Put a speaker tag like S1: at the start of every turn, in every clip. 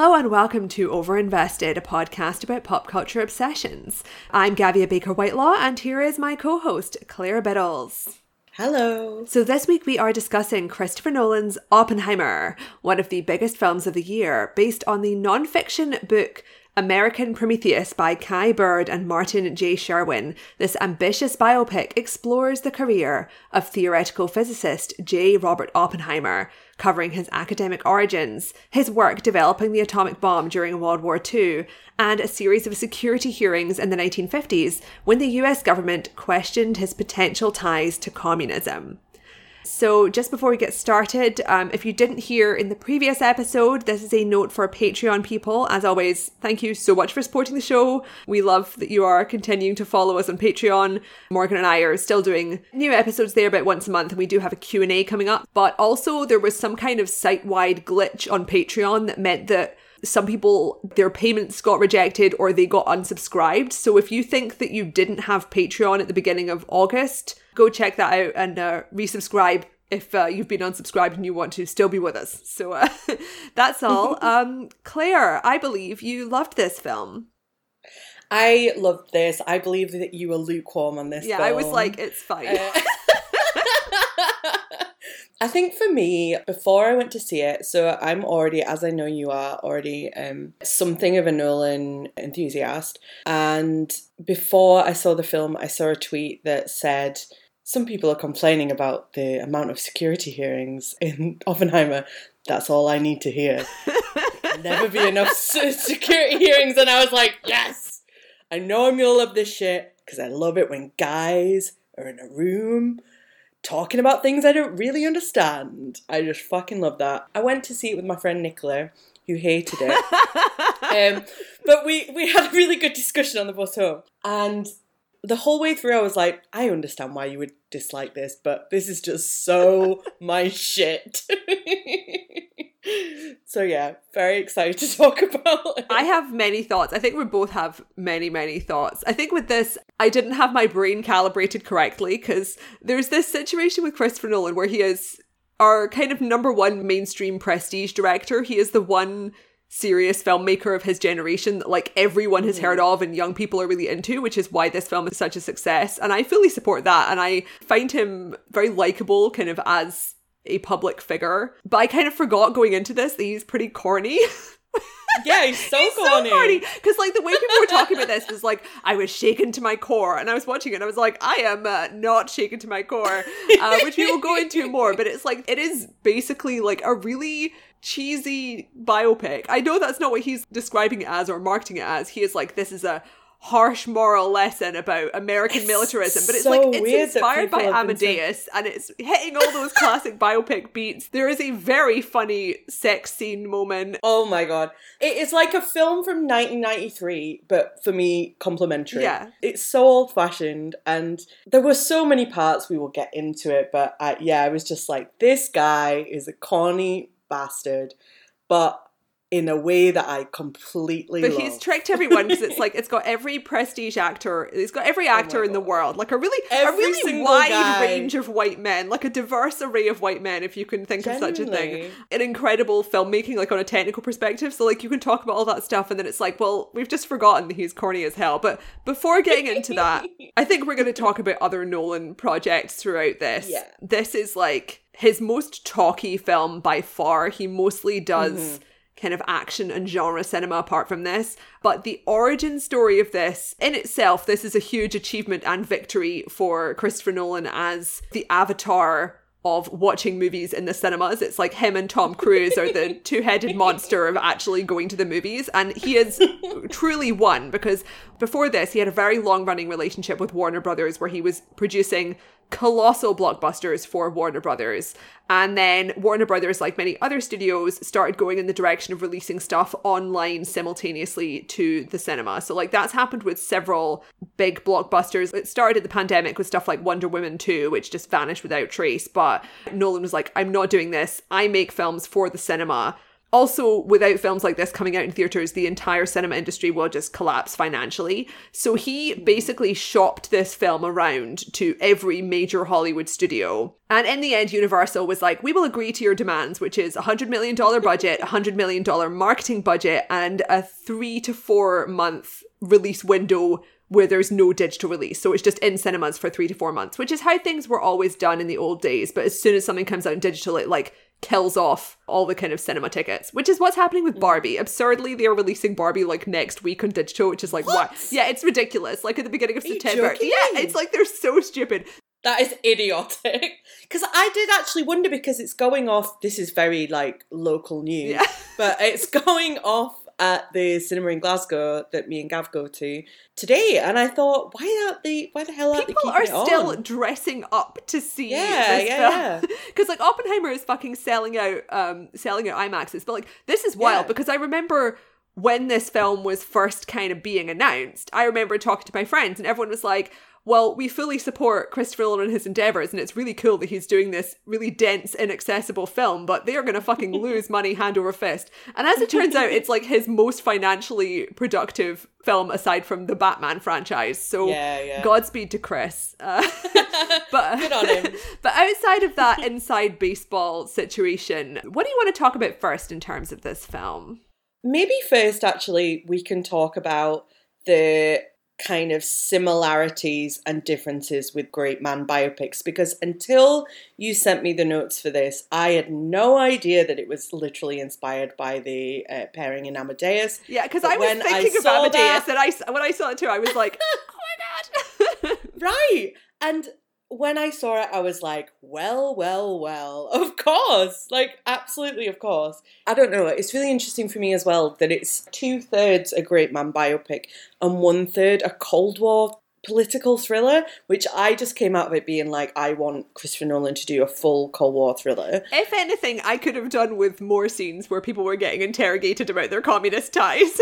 S1: Hello and welcome to Overinvested, a podcast about pop culture obsessions. I'm Gavia Baker Whitelaw, and here is my co host, Claire Biddles.
S2: Hello.
S1: So, this week we are discussing Christopher Nolan's Oppenheimer, one of the biggest films of the year, based on the non fiction book American Prometheus by Kai Bird and Martin J. Sherwin, this ambitious biopic explores the career of theoretical physicist J. Robert Oppenheimer, covering his academic origins, his work developing the atomic bomb during World War II, and a series of security hearings in the 1950s when the US government questioned his potential ties to communism. So, just before we get started, um, if you didn't hear in the previous episode, this is a note for Patreon people. As always, thank you so much for supporting the show. We love that you are continuing to follow us on Patreon. Morgan and I are still doing new episodes there about once a month, and we do have a Q&A coming up. But also, there was some kind of site-wide glitch on Patreon that meant that some people their payments got rejected or they got unsubscribed so if you think that you didn't have patreon at the beginning of august go check that out and uh, resubscribe if uh, you've been unsubscribed and you want to still be with us. So uh, that's all. um, Claire, I believe you loved this film.
S2: I loved this. I believe that you were lukewarm on this.
S1: Yeah,
S2: film.
S1: I was like, it's fine. Uh,
S2: I think for me, before I went to see it, so I'm already, as I know you are, already um, something of a Nolan enthusiast. And before I saw the film, I saw a tweet that said, some people are complaining about the amount of security hearings in Oppenheimer. That's all I need to hear. Never be enough security hearings. And I was like, yes, I know I'm gonna love this shit because I love it when guys are in a room talking about things I don't really understand. I just fucking love that. I went to see it with my friend Nicola, who hated it. um, but we, we had a really good discussion on the bus home. And the whole way through, I was like, I understand why you would dislike this, but this is just so my shit. so yeah, very excited to talk about
S1: it. I have many thoughts. I think we both have many, many thoughts. I think with this, I didn't have my brain calibrated correctly because there's this situation with Christopher Nolan where he is our kind of number one mainstream prestige director. He is the one serious filmmaker of his generation that like everyone has heard of and young people are really into, which is why this film is such a success. And I fully support that. And I find him very likable kind of as a public figure. But I kind of forgot going into this that he's pretty corny.
S2: Yeah, he's so he's corny. So.
S1: Because like the way people were talking about this was like I was shaken to my core, and I was watching it, and I was like, I am uh, not shaken to my core, uh, which we will go into more. But it's like it is basically like a really cheesy biopic. I know that's not what he's describing it as or marketing it as. He is like, this is a harsh moral lesson about American it's militarism, but it's so like it's inspired by Amadeus and it's hitting all those classic biopic beats. There is a very funny sex scene moment.
S2: Oh my god. It is like a film from 1993, but for me, complimentary.
S1: Yeah.
S2: It's so old fashioned and there were so many parts we will get into it, but I, yeah, I was just like, this guy is a corny bastard, but in a way that I completely
S1: But
S2: love.
S1: he's tricked everyone because it's like it's got every prestige actor, it's got every oh actor oh in the world, like a really every a really wide guy. range of white men, like a diverse array of white men, if you can think Genuinely. of such a thing. An incredible filmmaking, like on a technical perspective. So like you can talk about all that stuff, and then it's like, well, we've just forgotten that he's corny as hell. But before getting into that, I think we're going to talk about other Nolan projects throughout this.
S2: Yeah.
S1: This is like his most talky film by far. He mostly does. Mm-hmm kind of action and genre cinema apart from this. But the origin story of this, in itself, this is a huge achievement and victory for Christopher Nolan as the avatar of watching movies in the cinemas. It's like him and Tom Cruise are the two headed monster of actually going to the movies. And he is truly one because before this, he had a very long running relationship with Warner Brothers where he was producing colossal blockbusters for Warner Brothers. And then Warner Brothers, like many other studios, started going in the direction of releasing stuff online simultaneously to the cinema. So, like, that's happened with several big blockbusters. It started at the pandemic with stuff like Wonder Woman 2, which just vanished without trace. But Nolan was like, I'm not doing this. I make films for the cinema. Also, without films like this coming out in theaters, the entire cinema industry will just collapse financially. So he basically shopped this film around to every major Hollywood studio. And in the end, Universal was like, we will agree to your demands, which is a $100 million budget, a $100 million marketing budget, and a three to four month release window where there's no digital release. So it's just in cinemas for three to four months, which is how things were always done in the old days. But as soon as something comes out in digital, it like kills off all the kind of cinema tickets, which is what's happening with mm. Barbie. Absurdly, they are releasing Barbie like next week on digital, which is like, what? what? Yeah, it's ridiculous. Like at the beginning of
S2: Are
S1: September. Yeah, it's like they're so stupid.
S2: That is idiotic. Because I did actually wonder because it's going off. This is very like local news,
S1: Yeah.
S2: but it's going off at the cinema in Glasgow that me and Gav go to today, and I thought, why aren't they? Why the hell aren't
S1: People
S2: they
S1: are still
S2: on?
S1: dressing up to see
S2: Yeah,
S1: this
S2: yeah.
S1: Because like Oppenheimer is fucking selling out um selling out IMAXs. But like this is wild
S2: Yeah.
S1: because I remember when this film was first kind of being announced, I remember talking to my friends and everyone was like, well, we fully support Christopher Nolan and his endeavors, and it's really cool that he's doing this really dense, inaccessible film, but they are going to fucking lose money hand over fist. And as it turns out, it's like his most financially productive film aside from the Batman franchise. So
S2: Yeah, yeah.
S1: Godspeed to Chris. Uh, but
S2: Good on him.
S1: but outside of that inside baseball situation, what do you want to talk about first in terms of this film?
S2: Maybe first, actually, we can talk about the kind of similarities and differences with great man biopics because until you sent me the notes for this, I had no idea that it was literally inspired by the uh, pairing in Amadeus.
S1: Yeah, because I was
S2: when I
S1: thinking of Amadeus,
S2: that-
S1: and I when I saw it too, I was like, oh my god.
S2: Right. And when I saw it, I was like, well, well, well, of course. Like, absolutely, of course. I don't know. It's really interesting for me as well that it's two thirds a great man biopic and one third a Cold War political thriller, which I just came out of it being like, I want Christopher Nolan to do a full Cold War thriller.
S1: if anything, I could have done with more scenes where people were getting interrogated about their communist ties.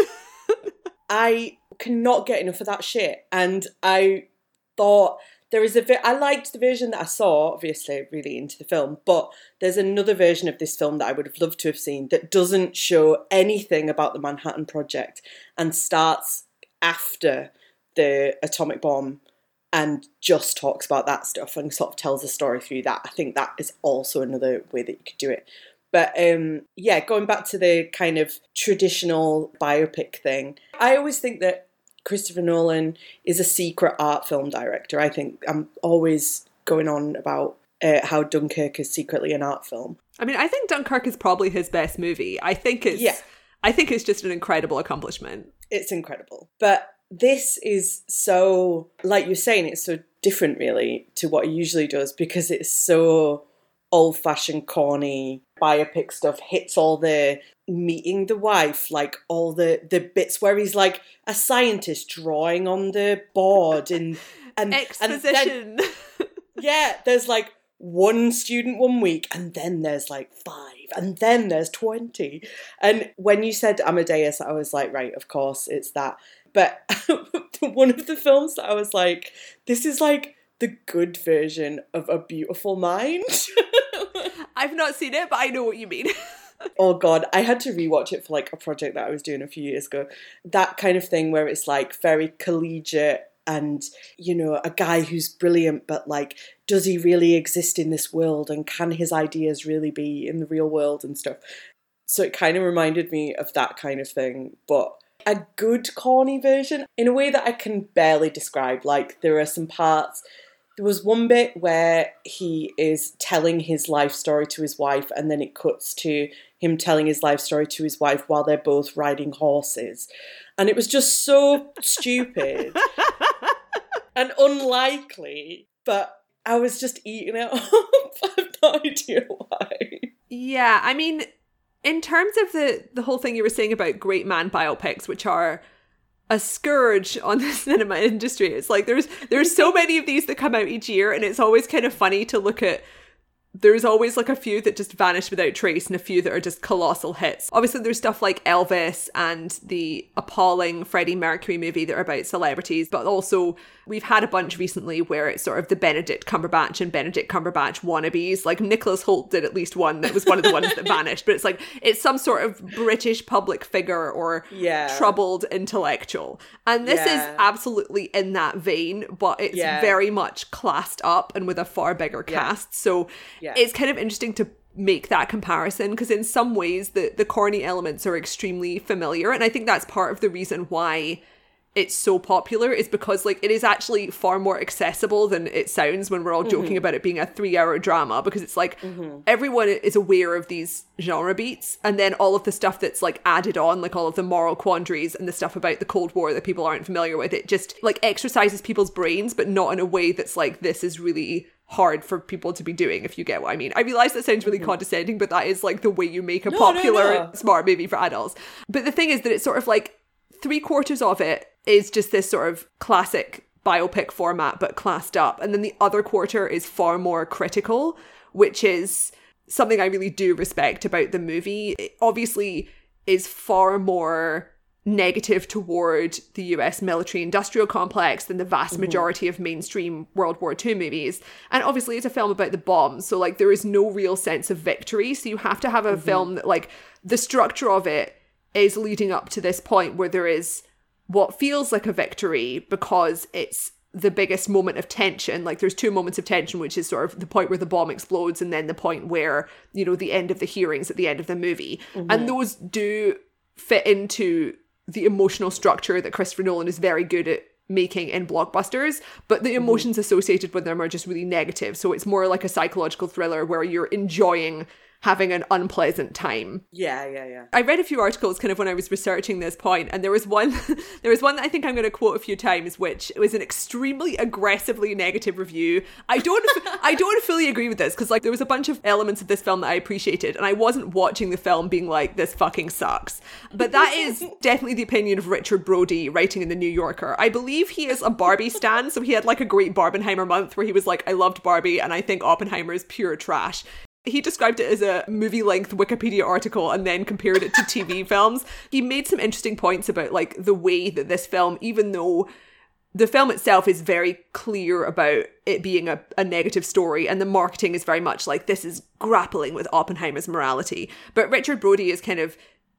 S2: I cannot get enough of that shit. And I thought there is a vi- I liked the version that I saw, obviously, really into the film, but there's another version of this film that I would have loved to have seen that doesn't show anything about the Manhattan Project and starts after the atomic bomb and just talks about that stuff and sort of tells a story through that. I think that is also another way that you could do it. But um, yeah, going back to the kind of traditional biopic thing, I always think that Christopher Nolan is a secret art film director. I think I'm always going on about uh, how Dunkirk is secretly an art film.
S1: I mean, I think Dunkirk is probably his best movie. I think it's
S2: Yeah.
S1: I think it's just an incredible accomplishment.
S2: It's incredible. But this is so, like you're saying, it's so different really to what he usually does because it's so old fashioned, corny biopic stuff, hits all the meeting the wife, like all the, the bits where he's like a scientist drawing on the board and and, and then-
S1: Exposition.
S2: yeah, there's like one student one week, and then there's like five, and then there's 20. And when you said Amadeus, I was like, right, of course, it's that. But one of the films that I was like, this is like the good version of A Beautiful Mind.
S1: I've not seen it, but I know what you mean.
S2: oh god, I had to rewatch it for like a project that I was doing a few years ago. That kind of thing where it's like very collegiate and you know a guy who's brilliant but like does he really exist in this world and can his ideas really be in the real world and stuff. So it kind of reminded me of that kind of thing, but a good corny version in a way that I can barely describe. Like there are some parts there was one bit where he is telling his life story to his wife, and then it cuts to him telling his life story to his wife while they're both riding horses. And it was just so stupid and unlikely, but I was just eating it up. I have no idea why.
S1: Yeah, I mean, in terms of the the whole thing you were saying about great man biopics, which are a scourge on the cinema industry, it's like there's there's so many of these that come out each year, and it's always kind of funny to look at. There's always like a few that just vanish without trace, and a few that are just colossal hits. Obviously, there's stuff like Elvis and the appalling Freddie Mercury movie that are about celebrities, but also we've had a bunch recently where it's sort of the Benedict Cumberbatch and Benedict Cumberbatch wannabes. Like Nicholas Hoult did at least one that was one of the ones that vanished, but it's like it's some sort of British public figure or
S2: Yeah.
S1: troubled intellectual. And this
S2: Yeah.
S1: is absolutely in that vein, but it's
S2: Yeah.
S1: very much classed up and with a far bigger cast. So it's kind of interesting to make that comparison because in some ways the the corny elements are extremely familiar and I think that's part of the reason why it's so popular is because like it is actually far more accessible than it sounds when we're all joking about it being a 3 hour drama because it's like everyone is aware of these genre beats and then all of the stuff that's like added on like all of the moral quandaries and the stuff about the cold war that people aren't familiar with it just like exercises people's brains but not in a way that's like this is really hard for people to be doing if you get what I mean. I realize that sounds really condescending but that is like the way you make a
S2: Mm-hmm. No, no,
S1: popular
S2: no.
S1: smart movie for adults. But the thing is that it's sort of like three quarters of it is just this sort of classic biopic format, but classed up. And then the other quarter is far more critical, which is something I really do respect about the movie. It obviously is far more negative toward the US military industrial complex than the vast mm-hmm. majority of mainstream World War II movies. And obviously it's a film about the bombs, so like there is no real sense of victory. So you have to have a mm-hmm. film that like the structure of it is leading up to this point where there is what feels like a victory because it's the biggest moment of tension. Like there's two moments of tension, which is sort of the point where the bomb explodes and then the point where, you know, the end of the hearings at the end of the movie. And those do fit into the emotional structure that Christopher Nolan is very good at making in blockbusters, but the mm-hmm. emotions associated with them are just really negative. So it's more like a psychological thriller where you're enjoying having an unpleasant time.
S2: Yeah, yeah, yeah.
S1: I read a few articles kind of when I was researching this point, and there was one there was one that I think I'm going to quote a few times, which was an extremely aggressively negative review. I don't I don't fully agree with this because like there was a bunch of elements of this film that I appreciated, and I wasn't watching the film being like this fucking sucks. But that is definitely the opinion of Richard Brody writing in the New Yorker. I believe he is a Barbie stan, so he had like a great Barbenheimer month where he was like, I loved Barbie, and I think Oppenheimer is pure trash he described it as a movie length Wikipedia article and then compared it to TV films. He made some interesting points about like the way that this film, even though the film itself is very clear about it being a, a negative story and the marketing is very much like this is grappling with Oppenheimer's morality. But Richard Brody is kind of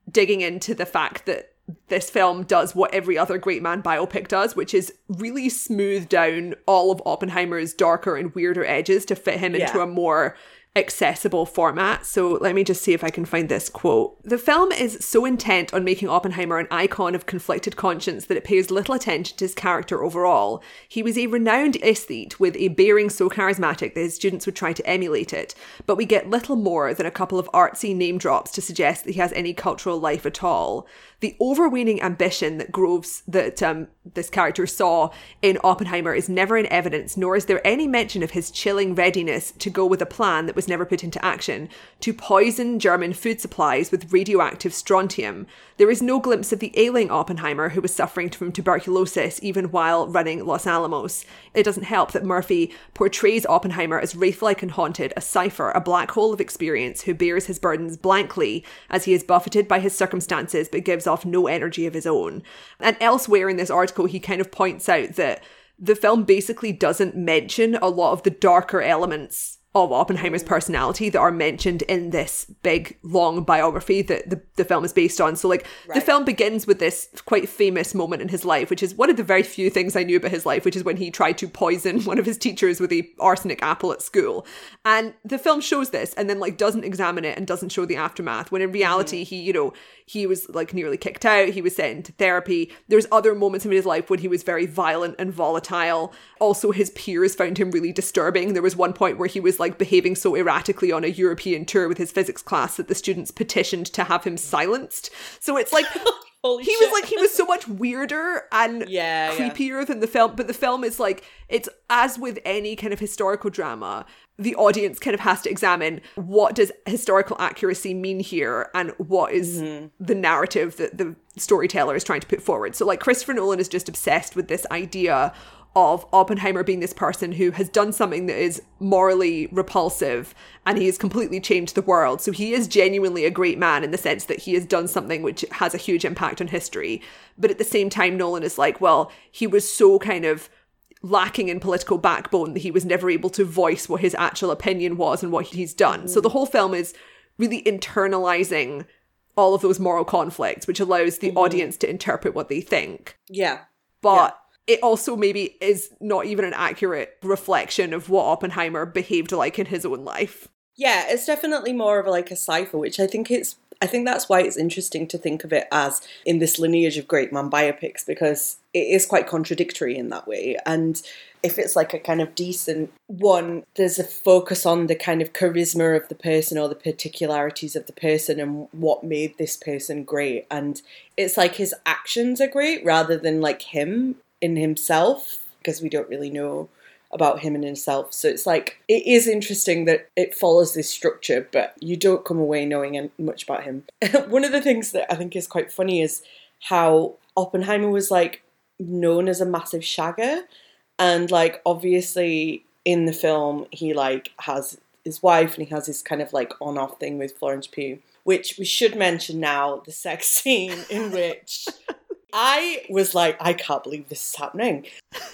S1: digging into the fact that this film does what every other great man biopic does, which is really smooth down all of Oppenheimer's darker and weirder edges to fit him into a more accessible format. So let me just see if I can find this quote. The film is so intent on making Oppenheimer an icon of conflicted conscience that it pays little attention to his character overall. He was a renowned aesthete with a bearing so charismatic that his students would try to emulate it, but we get little more than a couple of artsy name drops to suggest that he has any cultural life at all. The overweening ambition that Groves, that um, this character saw in Oppenheimer, is never in evidence, nor is there any mention of his chilling readiness to go with a plan that was never put into action to poison German food supplies with radioactive strontium. There is no glimpse of the ailing Oppenheimer who was suffering from tuberculosis even while running Los Alamos. It doesn't help that Murphy portrays Oppenheimer as wraith-like and haunted, a cipher, a black hole of experience who bears his burdens blankly as he is buffeted by his circumstances but gives off no energy of his own. And elsewhere in this article, he kind of points out that the film basically doesn't mention a lot of the darker elements of Oppenheimer's personality that are mentioned in this big long biography that the, the film is based on. So like the film begins with this quite famous moment in his life, which is one of the very few things I knew about his life, which is when he tried to poison one of his teachers with a arsenic apple at school. And the film shows this and then like doesn't examine it and doesn't show the aftermath when in reality mm-hmm. he, you know, he was like nearly kicked out, he was sent into therapy. There's other moments in his life when he was very violent and volatile. Also his peers found him really disturbing. There was one point where he was like behaving so erratically on a European tour with his physics class that the students petitioned to have him silenced. So it's like
S2: Holy
S1: he
S2: shit.
S1: was like he was so much weirder and
S2: Yeah, yeah.
S1: creepier than the film but the film is like it's as with any kind of historical drama the audience kind of has to examine what does historical accuracy mean here and what is
S2: Mm-hmm.
S1: the narrative that the storyteller is trying to put forward so like christopher nolan is just obsessed with this idea of Oppenheimer being this person who has done something that is morally repulsive and he has completely changed the world. So he is genuinely a great man in the sense that he has done something which has a huge impact on history. But at the same time, Nolan is like, well, he was so kind of lacking in political backbone that he was never able to voice what his actual opinion was and what he's done. Mm. So the whole film is really internalizing all of those moral conflicts, which allows the mm-hmm. audience to interpret what they think.
S2: Yeah.
S1: But yeah. It also maybe is not even an accurate reflection of what Oppenheimer behaved like in his own life.
S2: Yeah, it's definitely more of like a cipher, which I think it's I think that's why it's interesting to think of it as in this lineage of great man biopics because it is quite contradictory in that way. And if it's like a kind of decent one, there's a focus on the kind of charisma of the person or the particularities of the person and what made this person great. And it's like his actions are great rather than like him in himself because we don't really know about him and himself. So it's like it is interesting that it follows this structure, but you don't come away knowing much about him. One of the things that I think is quite funny is how Oppenheimer was like known as a massive shagger, and like obviously in the film he like has his wife and he has this kind of like on off thing with Florence Pugh, which we should mention now the sex scene in which. I was like, I can't believe this is happening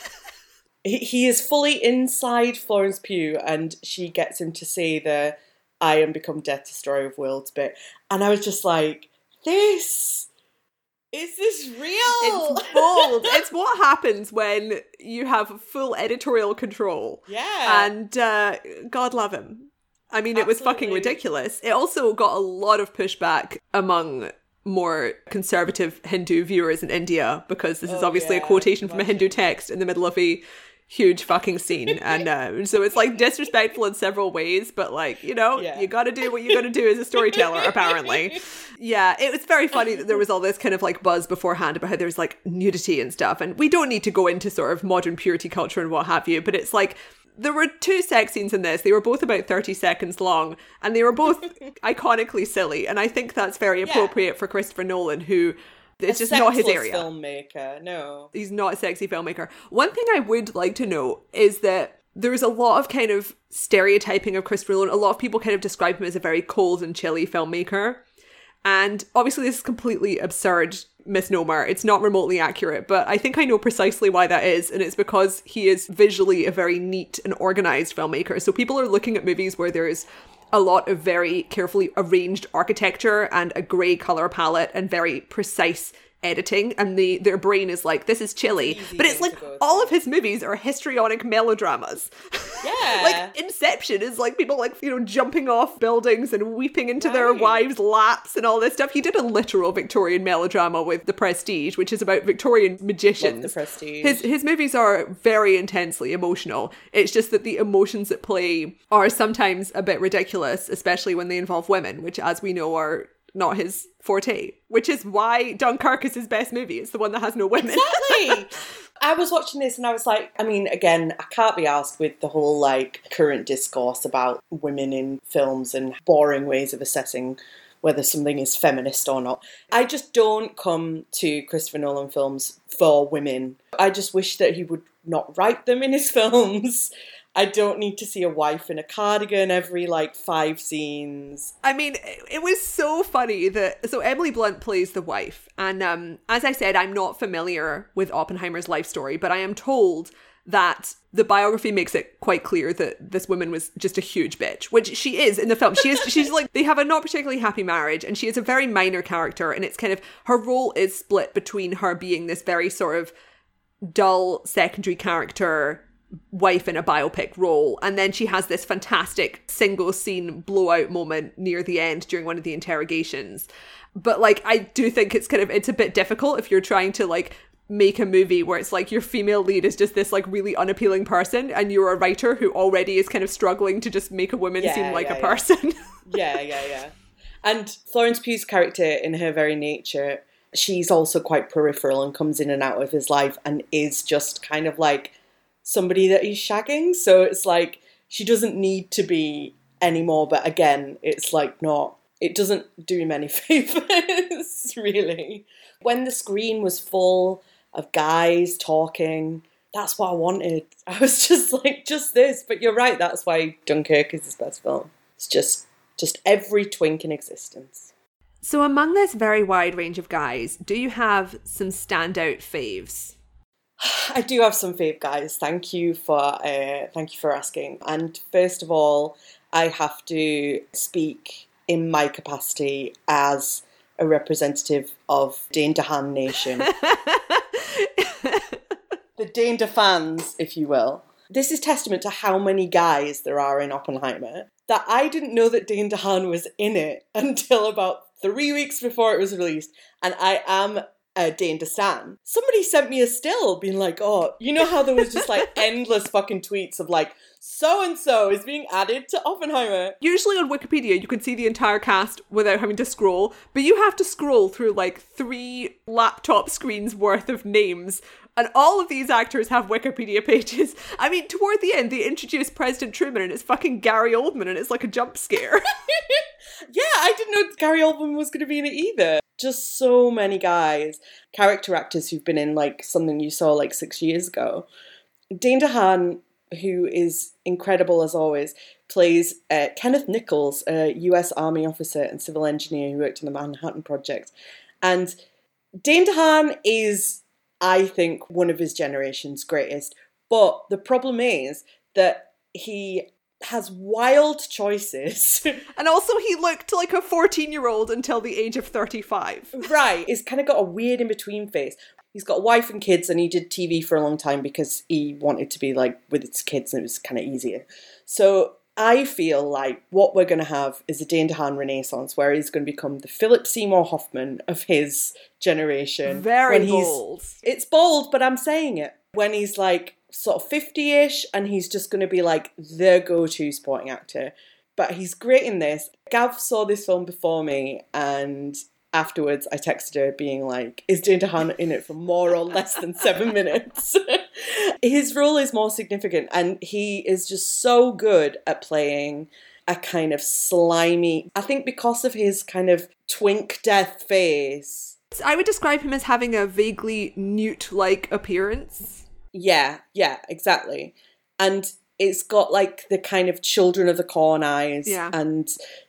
S2: he is fully inside Florence Pugh, and she gets him to say the "I am become death destroyer of worlds" bit, and I was just like, "This is this real?"
S1: It's bold. it's what happens when you have full editorial control.
S2: Yeah,
S1: and uh, God love him. I mean, Absolutely. it was fucking ridiculous. It also got a lot of pushback among more conservative Hindu viewers in India because this is oh, obviously yeah, a quotation from a Hindu text in the middle of a huge fucking scene. And uh, so it's like disrespectful in several ways but like you know yeah. you gotta do what you gotta do as a storyteller apparently. Yeah it was very funny that there was all this kind of like buzz beforehand about how there's like nudity and stuff. And we don't need to go into sort of modern purity culture and what have you but it's like there were two sex scenes in this. They were both about 30 seconds long and they were both iconically silly. And I think that's very appropriate yeah. for Christopher Nolan, who it's just not his area.
S2: Filmmaker, no,
S1: he's not a sexy filmmaker. One thing I would like to know is that there's a lot of kind of stereotyping of Christopher Nolan. A lot of people kind of describe him as a very cold and chilly filmmaker. And obviously, this is completely absurd misnomer. It's not remotely accurate, but I think I know precisely why that is. And it's because he is visually a very neat and organized filmmaker. So people are looking at movies where there's a lot of very carefully arranged architecture and a grey color palette and very precise editing and the their brain is like this is chilly. but it's like all of his movies are histrionic melodramas.
S2: Yeah.
S1: Like inception is like people like you know jumping off buildings and weeping into right. their wives laps and all this stuff. He did a literal victorian melodrama with the prestige which is about victorian magicians
S2: Love the prestige.
S1: His his movies are very intensely emotional. It's just that the emotions at play are sometimes a bit ridiculous especially when they involve women which as we know are not his forte, which is why Dunkirk is his best movie. It's the one that has no women.
S2: Exactly. I was watching this and I was like, I mean, again, I can't be asked with the whole like current discourse about women in films and boring ways of assessing whether something is feminist or not. I just don't come to Christopher Nolan films for women. I just wish that he would not write them in his films. I don't need to see a wife in a cardigan every like five scenes.
S1: I mean, it was so funny that so Emily Blunt plays the wife, and um, as I said, I'm not familiar with Oppenheimer's life story, but I am told that the biography makes it quite clear that this woman was just a huge bitch, which she is in the film. She is she's like they have a not particularly happy marriage and she is a very minor character and it's kind of her role is split between her being this very sort of dull secondary character wife in a biopic role. And then she has this fantastic single scene blowout moment near the end during one of the interrogations. But like I do think it's kind of it's a bit difficult if you're trying to like make a movie where it's like your female lead is just this like really unappealing person and you're a writer who already is kind of struggling to just make a woman yeah, seem like yeah, a person.
S2: yeah, yeah, yeah. And Florence Pugh's character in her very nature, she's also quite peripheral and comes in and out of his life and is just kind of like somebody that he's shagging. So it's like she doesn't need to be anymore. But again, it's like not. It doesn't do him any favors, really. When the screen was full of guys talking, that's what I wanted. I was just like, just this. But you're right. That's why Dunkirk is his best film. It's just, just every twink in existence.
S1: So, among this very wide range of guys, do you have some standout faves?
S2: I do have some fave guys. Thank you for uh, thank you for asking. And first of all, I have to speak in my capacity as a representative of Dane DeHaan Nation. the Dane De fans, if you will. This is testament to how many guys there are in Oppenheimer that I didn't know that Dane DeHaan was in it until about three weeks before it was released. And I am Uh, a Dane DeStan. Somebody sent me a still being like, oh, you know how there was just like endless fucking tweets of like, so and so is being added to Oppenheimer.
S1: Usually on Wikipedia, you can see the entire cast without having to scroll, but you have to scroll through like three laptop screens worth of names. And all of these actors have Wikipedia pages. I mean, toward the end, they introduce President Truman and it's fucking Gary Oldman and it's like a jump scare.
S2: yeah, I didn't know Gary Oldman was going to be in it either. Just so many guys, character actors who've been in like something you saw like six years ago. Dane DeHaan who is incredible as always, plays uh, Kenneth Nichols, a US Army officer and civil engineer who worked on the Manhattan Project. And Dane DeHaan is, I think, one of his generation's greatest. But the problem is that he has wild choices.
S1: and also, he looked like a 14 year old until the age of 35.
S2: Right. He's kind of got a weird in between face he's got a wife and kids and he did TV for a long time because he wanted to be like with his kids and it was kind of easier. So I feel like what we're going to have is a Dane DeHaan renaissance where he's going to become the Philip Seymour Hoffman of his generation.
S1: Very bold.
S2: It's bold, but I'm saying it. When he's like sort of 50-ish and he's just going to be like the go-to sporting actor. But he's great in this. Gav saw this film before me and afterwards I texted her being like, is Dane DeHaan in it for more or less than seven minutes? His role is more significant and he is just so good at playing a kind of slimy, I think because of his kind of twink death face.
S1: I would describe him as having a vaguely newt like appearance.
S2: Yeah, yeah, exactly. And it's got like the kind of children of the corn eyes.
S1: Yeah.
S2: And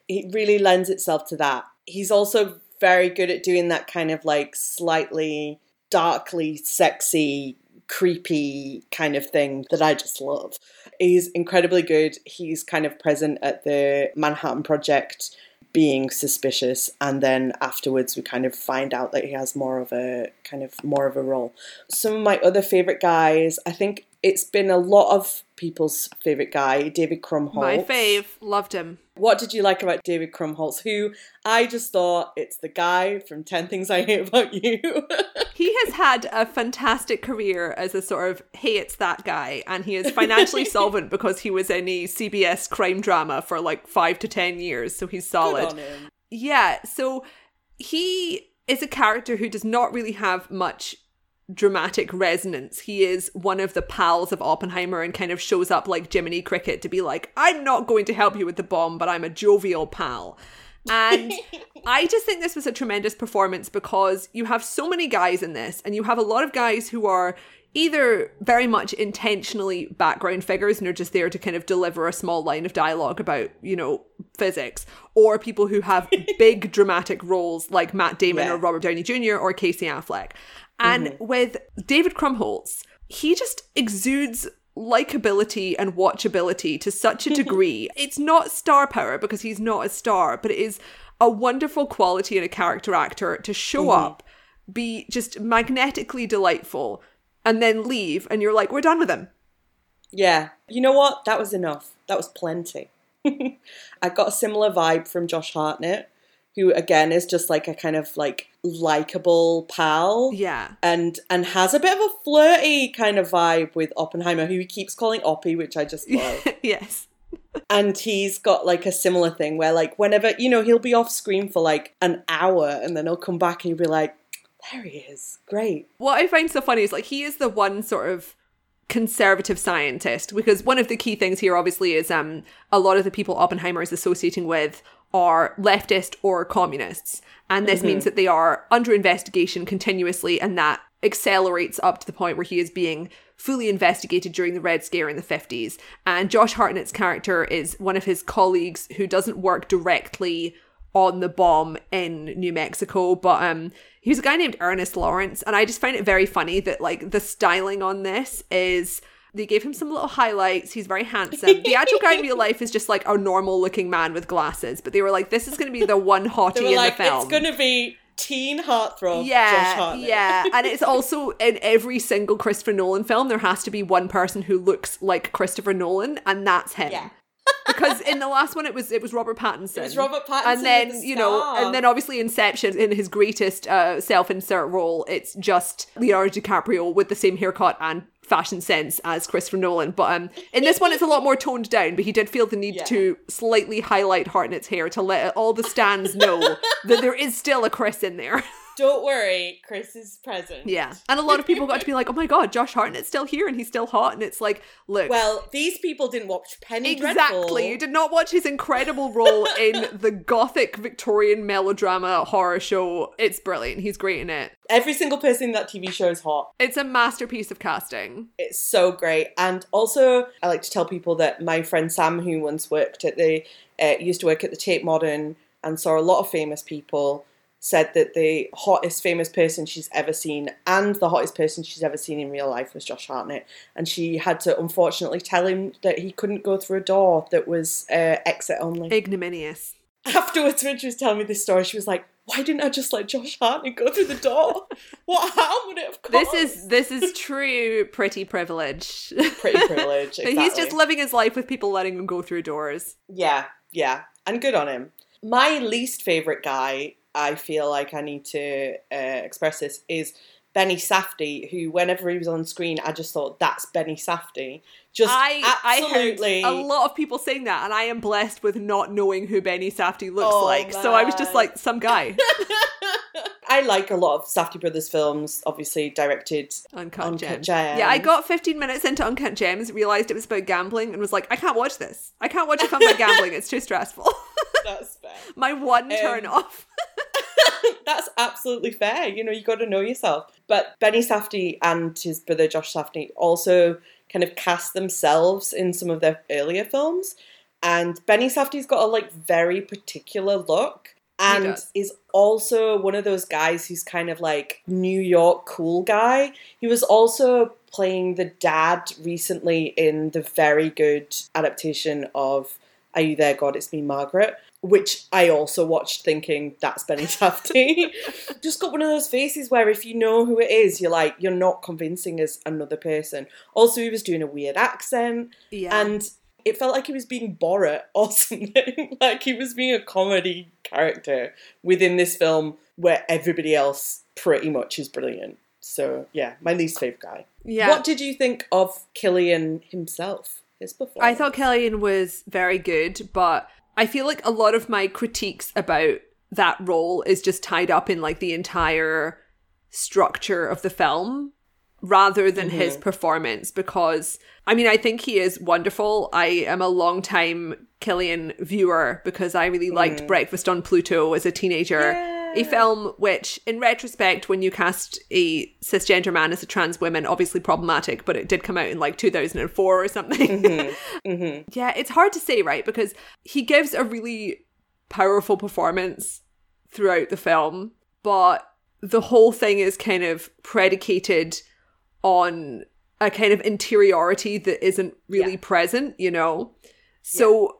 S2: it really lends itself to that. He's also very good at doing that kind of like slightly darkly sexy creepy kind of thing that I just love. He's incredibly good. He's kind of present at the Manhattan Project being suspicious and then afterwards we kind of find out that he has more of a kind of more of a role. Some of my other favorite guys, I think it's been a lot of people's favorite guy, David Krumholtz.
S1: My fave, loved him.
S2: What did you like about David Krumholtz? Who I just thought it's the guy from 10 Things I Hate About You.
S1: he has had a fantastic career as a sort of, hey, it's that guy. And he is financially solvent because he was in a CBS crime drama for like five to 10 years. So he's solid. Yeah. So he is a character who does not really have much dramatic resonance. He is one of the pals of Oppenheimer and kind of shows up like Jiminy Cricket to be like, I'm not going to help you with the bomb, but I'm a jovial pal. And I just think this was a tremendous performance because you have so many guys in this, and you have a lot of guys who are either very much intentionally background figures and are just there to kind of deliver a small line of dialogue about, you know, physics, or people who have big dramatic roles like Matt Damon yeah. or Robert Downey Jr. or Casey Affleck. And mm-hmm. with David Krumholtz, he just exudes likability and watchability to such a degree. it's not star power because he's not a star, but it is a wonderful quality in a character actor to show mm-hmm. up, be just magnetically delightful, and then leave, and you're like, we're done with him.
S2: Yeah. You know what? That was enough. That was plenty. I got a similar vibe from Josh Hartnett who again is just like a kind of like likable pal.
S1: Yeah.
S2: And and has a bit of a flirty kind of vibe with Oppenheimer, who he keeps calling Oppie, which I just love.
S1: yes.
S2: and he's got like a similar thing where like whenever you know he'll be off screen for like an hour and then he'll come back and he'll be like there he is great
S1: what i find so funny is like he is the one sort of conservative scientist because one of the key things here obviously is um a lot of the people oppenheimer is associating with are leftist or communists. And this mm-hmm. means that they are under investigation continuously, and that accelerates up to the point where he is being fully investigated during the Red Scare in the 50s. And Josh Hartnett's character is one of his colleagues who doesn't work directly on the bomb in New Mexico. But um, he was a guy named Ernest Lawrence, and I just find it very funny that like the styling on this is. They gave him some little highlights. He's very handsome. The actual guy in real life is just like a normal looking man with glasses. But they were like, this is going to be the one hottie
S2: They were
S1: in
S2: like,
S1: the film.
S2: it's gonna be teen heartthrob. Josh
S1: yeah, yeah, and it's also in every single Christopher Nolan film there has to be one person who looks like Christopher Nolan, and that's him.
S2: Yeah.
S1: because in the last one it was it was Robert Pattinson.
S2: It was Robert Pattinson
S1: and then
S2: the
S1: you know, and then obviously Inception in his greatest uh, self-insert role, it's just Leonardo DiCaprio with the same haircut and fashion sense as Christopher Nolan. But um, in this one, it's a lot more toned down. But he did feel the need
S2: Yeah.
S1: to slightly highlight Hartnett's hair to let all the stands know that there is still a Chris in there.
S2: Don't worry, Chris is present.
S1: Yeah. And a lot of people got to be like, oh my god, Josh Hartnett's still here and he's still hot. And it's like, look.
S2: Well, these people didn't watch Penny
S1: Exactly.
S2: Dreadful.
S1: You did not watch his incredible role in the gothic Victorian melodrama horror show. It's brilliant. He's great in it.
S2: Every single person in that TV show is hot.
S1: It's a masterpiece of casting.
S2: It's so great. And also, I like to tell people that my friend Sam, who once worked at the, uh, used to work at the Tate Modern and saw a lot of famous people, said that the hottest famous person she's ever seen and the hottest person she's ever seen in real life was Josh Hartnett. And she had to unfortunately tell him that he couldn't go through a door that was uh, exit only.
S1: Ignominious.
S2: Afterwards, when she was telling me this story, she was like, why didn't I just let Josh Hartnett go through the door? what harm would it have caused?
S1: This is this is true pretty privilege.
S2: pretty privilege.
S1: But He's just living his life with people letting him go through doors.
S2: Yeah, yeah, and good on him. My least favorite guy, I feel like I need to uh, express this, is Benny Safdie, who whenever he was on screen, I just thought that's Benny Safdie. Just
S1: I
S2: absolutely.
S1: I a lot of people saying that, and I am blessed with not knowing who Benny Safdie looks
S2: Oh,
S1: like. So I was just like, some guy.
S2: I like a lot of Safdie Brothers films, obviously directed.
S1: Uncut,
S2: Uncut
S1: Gems.
S2: Gems.
S1: Yeah, I got 15 minutes into Uncut Gems, realized it was about gambling, and was like, I can't watch this. I can't watch a film about gambling. It's too stressful.
S2: That's fair.
S1: My one turn
S2: Um,
S1: off.
S2: That's absolutely fair. You know, you got to know yourself. But Benny Safdie and his brother Josh Safdie also kind of cast themselves in some of their earlier films. And Benny Safdie's got a like very particular look and is also one of those guys who's kind of like New York cool guy. He was also playing the dad recently in the very good adaptation of Are You There, God? It's Me, Margaret, which I also watched thinking that's Benny Safdie. Just got one of those faces where if you know who it is, you're like, you're not convincing as another person. Also, he was doing a weird accent
S1: Yeah.
S2: and it felt like he was being Borat or something. like he was being a comedy character within this film where everybody else pretty much is brilliant. So yeah, my least favorite guy.
S1: yeah.
S2: What did you think of Cillian himself? His performance.
S1: I thought Cillian was very good, but I feel like a lot of my critiques about that role is just tied up in like the entire structure of the film rather than his mm-hmm. performance because I mean I think he is wonderful. I am a long time Cillian viewer because I really liked mm. Breakfast on Pluto as a teenager. A film which, in retrospect, when you cast a cisgender man as a trans woman, obviously problematic, but it did come out in like 2004 or something. Mm-hmm. Mm-hmm. Yeah, it's hard to say, right? Because he gives a really powerful performance throughout the film, but the whole thing is kind of predicated on a kind of interiority that isn't really
S2: Yeah.
S1: present, you know? So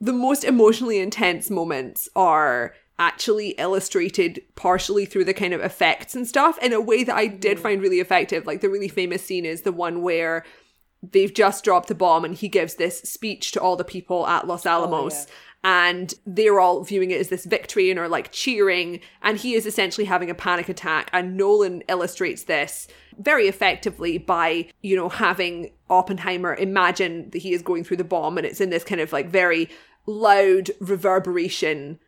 S1: the most emotionally intense moments are actually illustrated partially through the kind of effects and stuff in a way that I did mm. find really effective. Like the really famous scene is the one where they've just dropped the bomb and he gives this speech to all the people at Los oh, Alamos. And they're all viewing it as this victory and are like cheering. And he is essentially having a panic attack. And Nolan illustrates this very effectively by, you know, having Oppenheimer imagine that he is going through the bomb. And it's in this kind of like very loud reverberation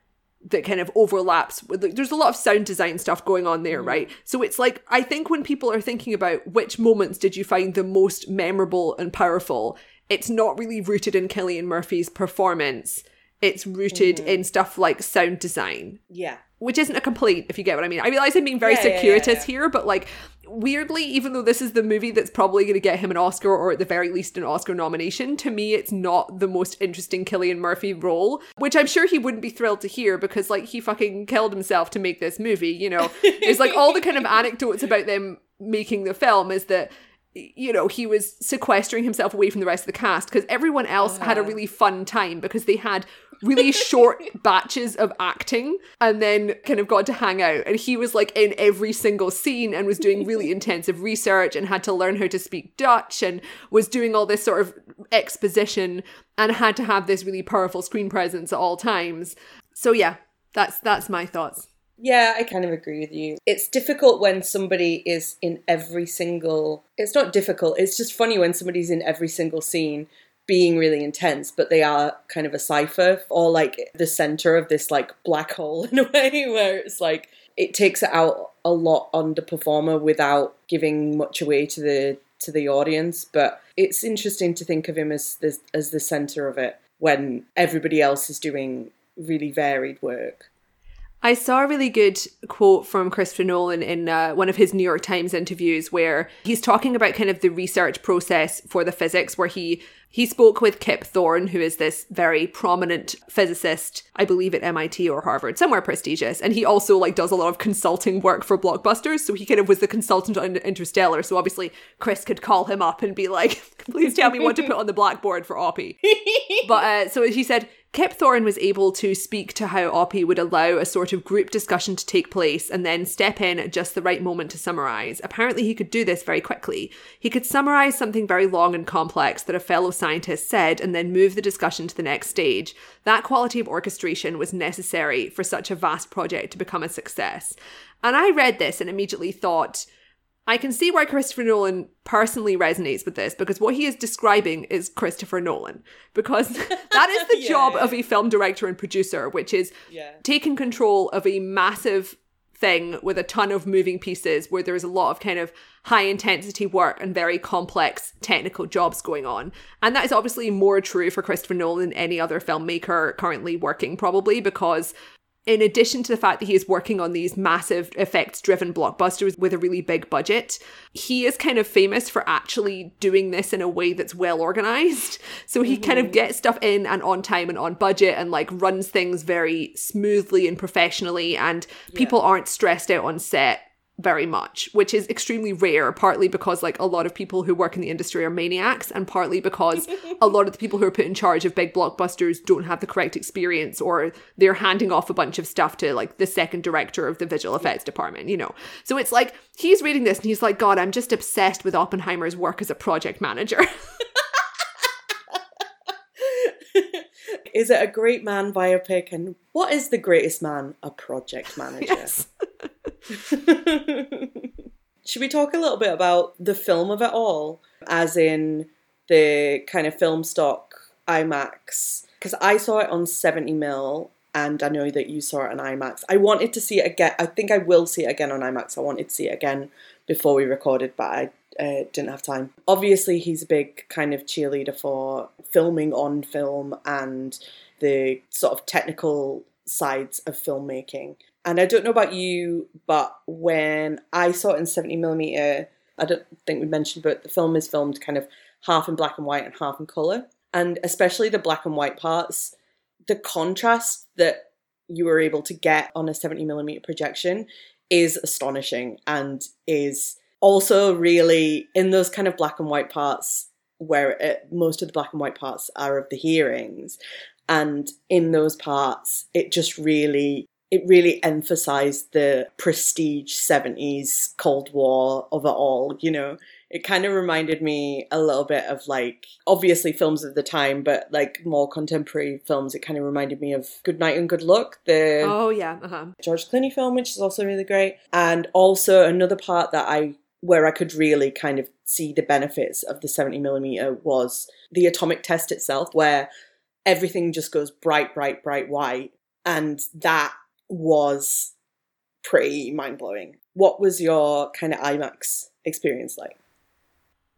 S1: that kind of overlaps with like, there's a lot of sound design stuff going on there mm. right? So it's like i think when people are thinking about which moments did you find the most memorable and powerful it's not really rooted in cillian murphy's performance it's rooted mm-hmm. in stuff like sound design.
S2: Yeah.
S1: Which isn't a complaint, if you get what I mean. I realize I'm being very yeah, circuitous yeah, yeah, here, but like weirdly, even though this is the movie that's probably going to get him an Oscar or at the very least an Oscar nomination, to me, it's not the most interesting Cillian Murphy role, which I'm sure he wouldn't be thrilled to hear because, like, he fucking killed himself to make this movie, you know? it's like all the kind of anecdotes about them making the film is that you know, he was sequestering himself away from the rest of the cast because everyone else uh-huh. had a uh-huh. really fun time because they had really short batches of acting and then kind of got to hang out. And he was like in every single scene and was doing really intensive research and had to learn how to speak Dutch and was doing all this sort of exposition and had to have this really powerful screen presence at all times. So yeah, that's that's my thoughts.
S2: Yeah, I kind of agree with you. It's difficult when somebody is in every single. It's not difficult, it's just funny when somebody's in every single scene being really intense, but they are kind of a cipher or like the center of this like black hole in a way where it's like it takes it out a lot on the performer without giving much away to the to the audience. But it's interesting to think of him as the, as the center of it when everybody else is doing really varied work.
S1: I saw a really good quote from Christopher Nolan in uh, one of his New York Times interviews where he's talking about kind of the research process for the physics, where he he spoke with Kip Thorne, who is this very prominent physicist, I believe at MIT or Harvard, somewhere prestigious, and he also like does a lot of consulting work for blockbusters. So he kind of was the consultant on Interstellar. So obviously Chris could call him up and be like, "Please tell me what to put on the blackboard for Oppie." but uh, so he said Kip Thorne was able to speak to how Oppie would allow a sort of group discussion to take place and then step in at just the right moment to summarize. Apparently, he could do this very quickly. He could summarize something very long and complex that a fellow scientist said and then move the discussion to the next stage. That quality of orchestration was necessary for such a vast project to become a success. And I read this and immediately thought, I can see why Christopher Nolan personally resonates with this because what he is describing is Christopher Nolan. Because that is the yeah, job of a film director and producer, which is yeah. taking control of a massive thing with a ton of moving pieces where there's a lot of kind of high intensity work and very complex technical jobs going on. And that is obviously more true for Christopher Nolan than any other filmmaker currently working, probably because in addition to the fact that he is working on these massive effects driven blockbusters with a really big budget, he is kind of famous for actually doing this in a way that's well organized. So he mm-hmm. kind of mm-hmm. gets stuff in and on time and on budget and like runs things very smoothly and professionally, and yeah. people aren't stressed out on set very much, which is extremely rare, partly because like a lot of people who work in the industry are maniacs, and partly because a lot of the people who are put in charge of big blockbusters don't have the correct experience or they're handing off a bunch of stuff to like the second director of the visual effects department, you know. So it's like he's reading this and he's like, God, I'm just obsessed with Oppenheimer's work as a project manager.
S2: is it a great man biopic? And what is the greatest man? A project manager. Yes. Should we talk a little bit about the film of it all, as in the kind of film stock IMAX? Because I saw it on 70 mil and I know that you saw it on IMAX. I wanted to see it again. I think I will see it again on IMAX. I wanted to see it again before we recorded, but I uh, didn't have time. Obviously, he's a big kind of cheerleader for filming on film and the sort of technical sides of filmmaking. And I don't know about you, but when I saw it in 70 millimeter, I don't think we mentioned, but the film is filmed kind of half in black and white and half in color. And especially the black and white parts, the contrast that you were able to get on a 70 millimeter projection is astonishing and is also really in those kind of black and white parts where it, most of the black and white parts are of the hearings and in those parts it just really it really emphasized the prestige 70s Cold War of it all, you know. It kind of reminded me a little bit of like, obviously films of the time, but like more contemporary films. It kind of reminded me of Good Night and Good Luck, the
S1: oh yeah, uh-huh.
S2: George Clooney film, which is also really great. And also another part that I where I could really kind of see the benefits of the 70 millimeter was the atomic test itself, where everything just goes bright, bright, bright white. And that was pretty mind blowing. What was your kind of IMAX experience like?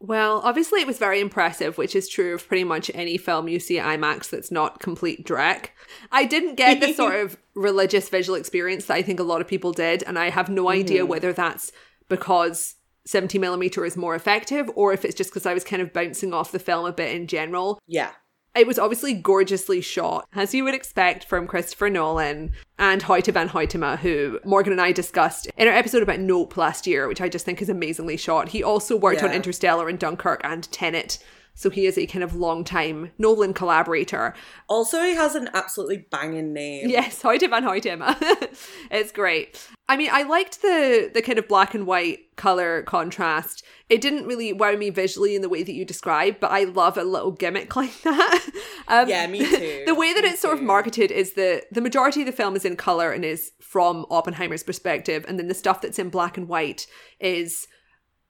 S1: Well, obviously it was very impressive, which is true of pretty much any film you see at IMAX that's not complete dreck. I didn't get the sort of religious visual experience that I think a lot of people did, and I have no idea mm-hmm. whether that's because 70 millimeter is more effective or if it's just because I was kind of bouncing off the film a bit in general.
S2: Yeah.
S1: It was obviously gorgeously shot, as you would expect from Christopher Nolan and Hoyte van Hoytema, who Morgan and I discussed in our episode about Nope last year, which I just think is amazingly shot. He also worked on Interstellar and Dunkirk and Tenet, so he is a kind of long time Nolan collaborator.
S2: Also, he has an absolutely banging name.
S1: Yes, Hoyte van Hoytema. it's great. I mean, I liked the the kind of black and white color contrast. It didn't really wow me visually in the way that you described, but I love a little gimmick like that. Um,
S2: Yeah, me too.
S1: the way that
S2: Me
S1: it's sort of marketed is that the majority of the film is in color and is from Oppenheimer's perspective, and then the stuff that's in black and white is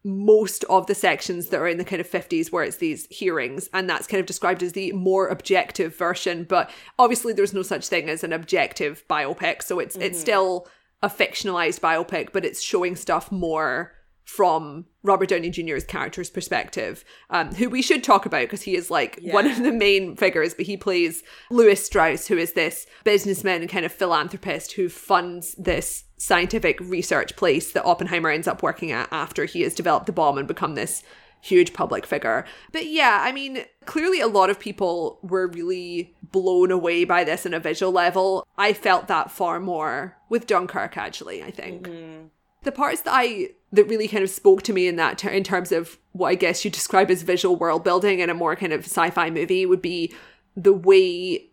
S1: most of the sections that are in the kind of 50s where it's these hearings and that's kind of described as the more objective version but obviously there's no such thing as an objective biopic so it's it's mm-hmm. still a fictionalized biopic but it's showing stuff more from Robert Downey Jr.'s character's perspective, um, who we should talk about because he is like one of the main figures, but he plays Lewis Strauss, who is this businessman and kind of philanthropist who funds this scientific research place that Oppenheimer ends up working at after he has developed the bomb and become this huge public figure. But yeah, I mean, clearly a lot of people were really blown away by this on a visual level. I felt that far more with Dunkirk, actually, I think the parts that I that really kind of spoke to me in that ter- in terms of what I guess you describe as visual world building in a more kind of sci-fi movie would be the way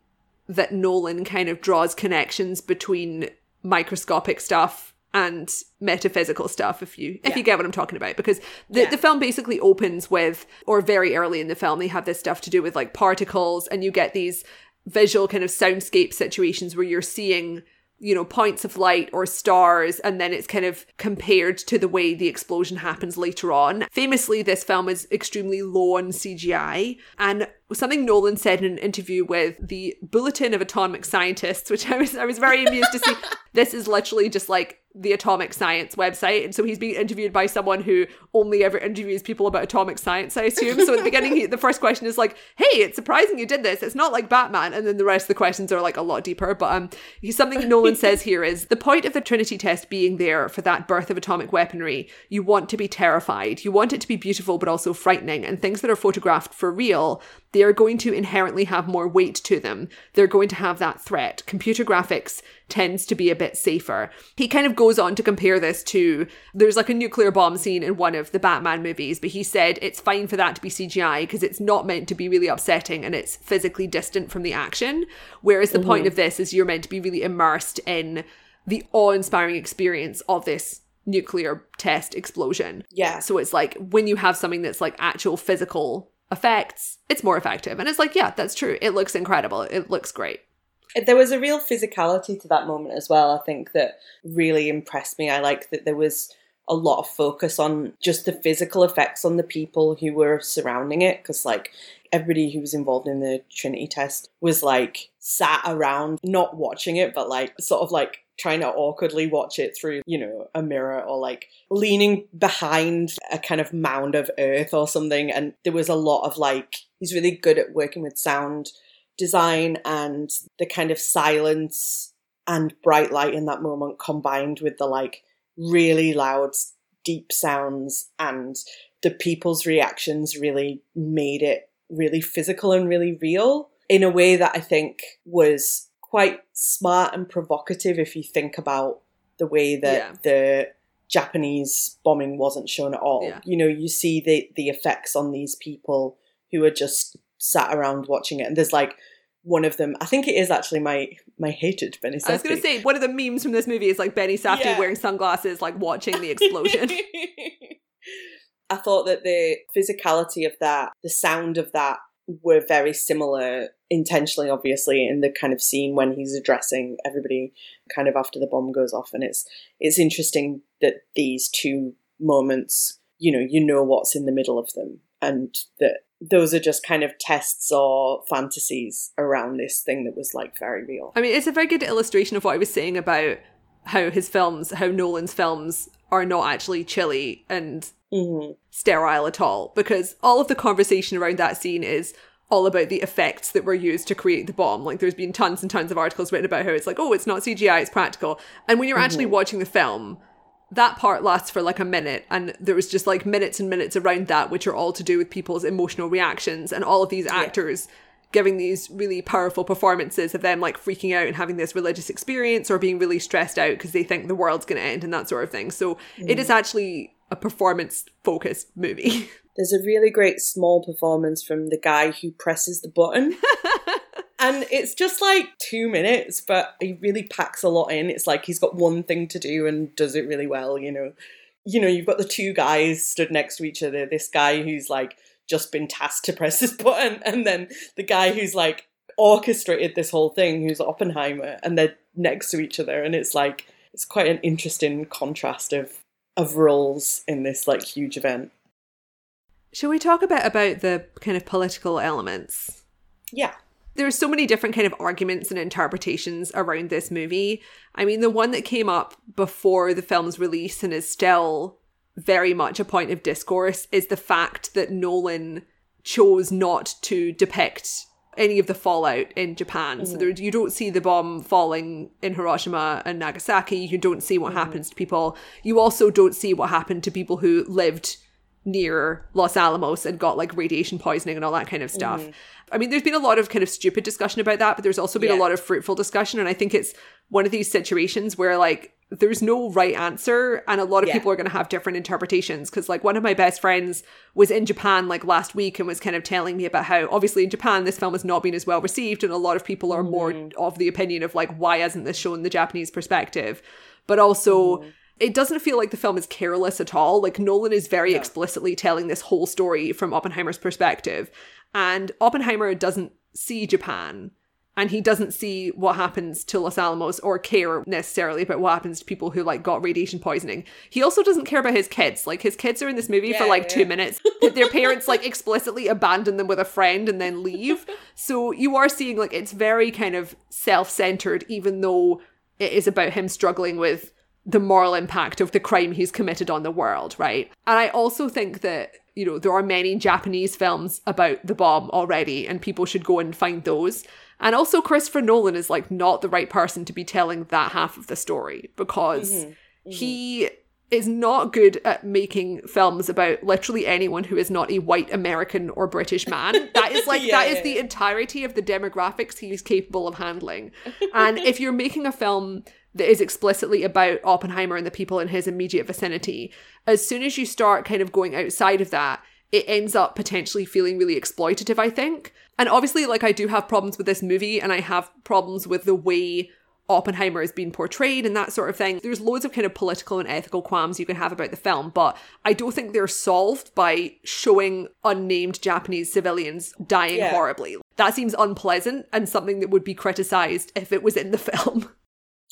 S1: that Nolan kind of draws connections between microscopic stuff and metaphysical stuff if you if you get what I'm talking about because the,
S2: Yeah.
S1: the film basically opens with or very early in the film they have this stuff to do with like particles and you get these visual kind of soundscape situations where you're seeing you know points of light or stars and then it's kind of compared to the way the explosion happens later on. Famously this film is extremely low on cgi and something nolan said in an interview with the bulletin of atomic scientists which i was i was very amused to see. This is literally just like the atomic science website. And so he's being interviewed by someone who only ever interviews people about atomic science i assume. So at the beginning he, the first question is like hey it's surprising you did this. It's not like batman. And then the rest of the questions are like a lot deeper. But um he's something nolan says here is the point of the trinity test being there for that birth of atomic weaponry you want to be terrified. You want it to be beautiful but also frightening. And things that are photographed for real they are going to inherently have more weight to them. They're going to have that threat. Computer graphics tends to be a bit safer. He kind of goes on to compare this to there's like a nuclear bomb scene in one of the Batman movies, but he said it's fine for that to be CGI because it's not meant to be really upsetting and it's physically distant from the action. Whereas the point mm-hmm. of this is you're meant to be really immersed in the awe inspiring experience of this nuclear test explosion.
S2: Yeah.
S1: So it's like when you have something that's like actual physical effects, it's more effective. And it's like, yeah, that's true. It looks incredible. It looks great.
S2: There was a real physicality to that moment as well, I think, that really impressed me. I like that there was a lot of focus on just the physical effects on the people who were surrounding it, because, like, everybody who was involved in the Trinity test was, like, sat around, not watching it, but, like, sort of like trying to awkwardly watch it through, you know, a mirror or like leaning behind a kind of mound of earth or something. And there was a lot of like, he's really good at working with sound design and the kind of silence and bright light in that moment combined with the like really loud deep sounds and the people's reactions really made it really physical and really real in a way that I think was quite smart and provocative if you think about the way that
S1: Yeah.
S2: the Japanese bombing wasn't shown at all.
S1: Yeah.
S2: You know, you see the the effects on these people who are just sat around watching it, and there's like one of them. I think it is actually my my hated Benny
S1: I was going to say, one of the memes from this movie is like Benny Safdie
S2: Yeah.
S1: wearing sunglasses, like watching the explosion.
S2: I thought that the physicality of that, the sound of that, were very similar, intentionally, obviously, in the kind of scene when he's addressing everybody, kind of after the bomb goes off, and it's it's interesting that these two moments, you know, you know what's in the middle of them, and that those are just kind of tests or fantasies around this thing that was like very real.
S1: I mean, it's a very good illustration of what I was saying about how his films, how Nolan's films are not actually chilly and
S2: Mhm.
S1: sterile at all because all of the conversation around that scene is all about the effects that were used to create the bomb. Like there's been tons and tons of articles written about how it's like, oh, it's not CGI, it's practical. And when you're actually watching the film, that part lasts for like a minute and there was just like minutes and minutes around that which are all to do with people's emotional reactions and all of these actors giving these really powerful performances of them like freaking out and having this religious experience or being really stressed out because they think the world's going to end and that sort of thing. So it is actually a performance focused movie.
S2: There's a really great small performance from the guy who presses the button. and it's just like two minutes, but he really packs a lot in. It's like he's got one thing to do and does it really well, you know. You know, you've got the two guys stood next to each other. This guy who's like just been tasked to press this button, and then the guy who's like orchestrated this whole thing, who's Oppenheimer, and they're next to each other, and it's like it's quite an interesting contrast of of roles in this like huge event.
S1: Shall we talk a bit about the kind of political elements?
S2: Yeah.
S1: There are so many different kind of arguments and interpretations around this movie. I mean, the one that came up before the film's release and is still very much a point of discourse is the fact that Nolan chose not to depict any of the fallout in Japan. So there, mm. you don't see the bomb falling in Hiroshima and Nagasaki. You don't see what mm-hmm. happens to people. You also don't see what happened to people who lived near Los Alamos and got like radiation poisoning and all that kind of stuff. Mm-hmm. I mean, there's been a lot of kind of stupid discussion about that, but there's also been a lot of fruitful discussion. And I think it's one of these situations where like there's no right answer and a lot of
S2: Yeah.
S1: people are going to have different interpretations. Because like one of my best friends was in japan like last week and was kind of telling me about how obviously in japan this film has not been as well received and a lot of people are more mm-hmm. of the opinion of like why hasn't this shown the japanese perspective? But also mm-hmm. it doesn't feel like the film is careless at all. Like nolan is very explicitly telling this whole story from oppenheimer's perspective. And oppenheimer doesn't see japan and he doesn't see what happens to Los Alamos or care necessarily about what happens to people who like got radiation poisoning. He also doesn't care about his kids. Like his kids are in this movie for like
S2: yeah.
S1: two minutes. That Their parents like explicitly abandon them with a friend and then leave. So you are seeing like it's very kind of self-centered, even though it is about him struggling with the moral impact of the crime he's committed on the world, right? And I also think that, you know, there are many Japanese films about the bomb already, and people should go and find those. And also, Christopher Nolan is like not the right person to be telling that half of the story because mm-hmm. Mm-hmm. he is not good at making films about literally anyone who is not a white American or British man. That is like,
S2: Yeah,
S1: that is
S2: yeah,
S1: the entirety of the demographics he's capable of handling. And if you're making a film that is explicitly about Oppenheimer and the people in his immediate vicinity, as soon as you start kind of going outside of that, it ends up potentially feeling really exploitative, I think. And obviously, like, I do have problems with this movie, and I have problems with the way Oppenheimer is being portrayed and that sort of thing. There's loads of kind of political and ethical qualms you can have about the film, but I don't think they're solved by showing unnamed Japanese civilians dying
S2: Yeah.
S1: horribly. That seems unpleasant and something that would be criticized if it was in the film.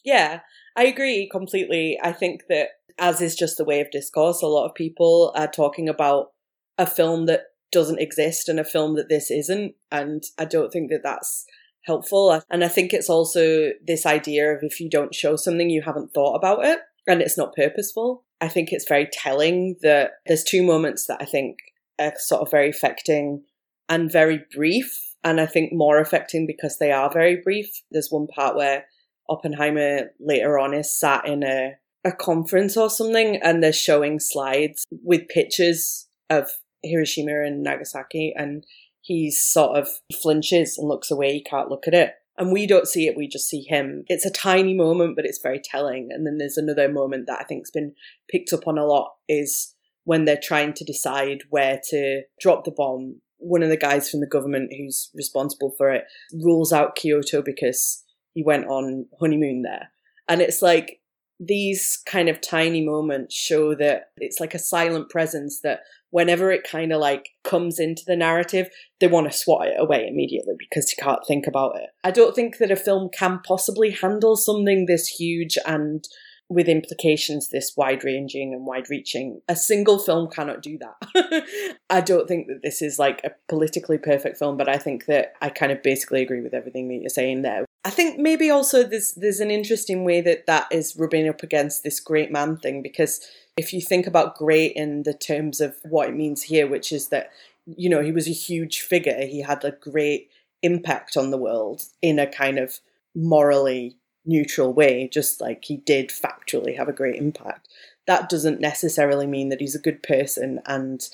S2: Yeah, I agree completely. I think that, as is just the way of discourse, a lot of people are talking about a film that doesn't exist and a film that this isn't. And I don't think that that's helpful. And I think it's also this idea of if you don't show something, you haven't thought about it and it's not purposeful. I think it's very telling that there's two moments that I think are sort of very affecting and very brief. And I think more affecting because they are very brief. There's one part where Oppenheimer later on is sat in a, a conference or something and they're showing slides with pictures of Hiroshima and Nagasaki and he sort of flinches and looks away, he can't look at it. And we don't see it, we just see him. It's a tiny moment, but it's very telling. And then there's another moment that I think's been picked up on a lot is when they're trying to decide where to drop the bomb. One of the guys from the government who's responsible for it rules out Kyoto because he went on honeymoon there. And it's like these kind of tiny moments show that it's like a silent presence that whenever it kind of like comes into the narrative, they want to swat it away immediately because you can't think about it. I don't think that a film can possibly handle something this huge and with implications this wide ranging and wide reaching. A single film cannot do that. I don't think that this is like a politically perfect film, but I think that I kind of basically agree with everything that you're saying there. I think maybe also there's there's an interesting way that that is rubbing up against this great man thing because if you think about great in the terms of what it means here, which is that you know he was a huge figure, he had a great impact on the world in a kind of morally neutral way, just like he did factually have a great impact. That doesn't necessarily mean that he's a good person. And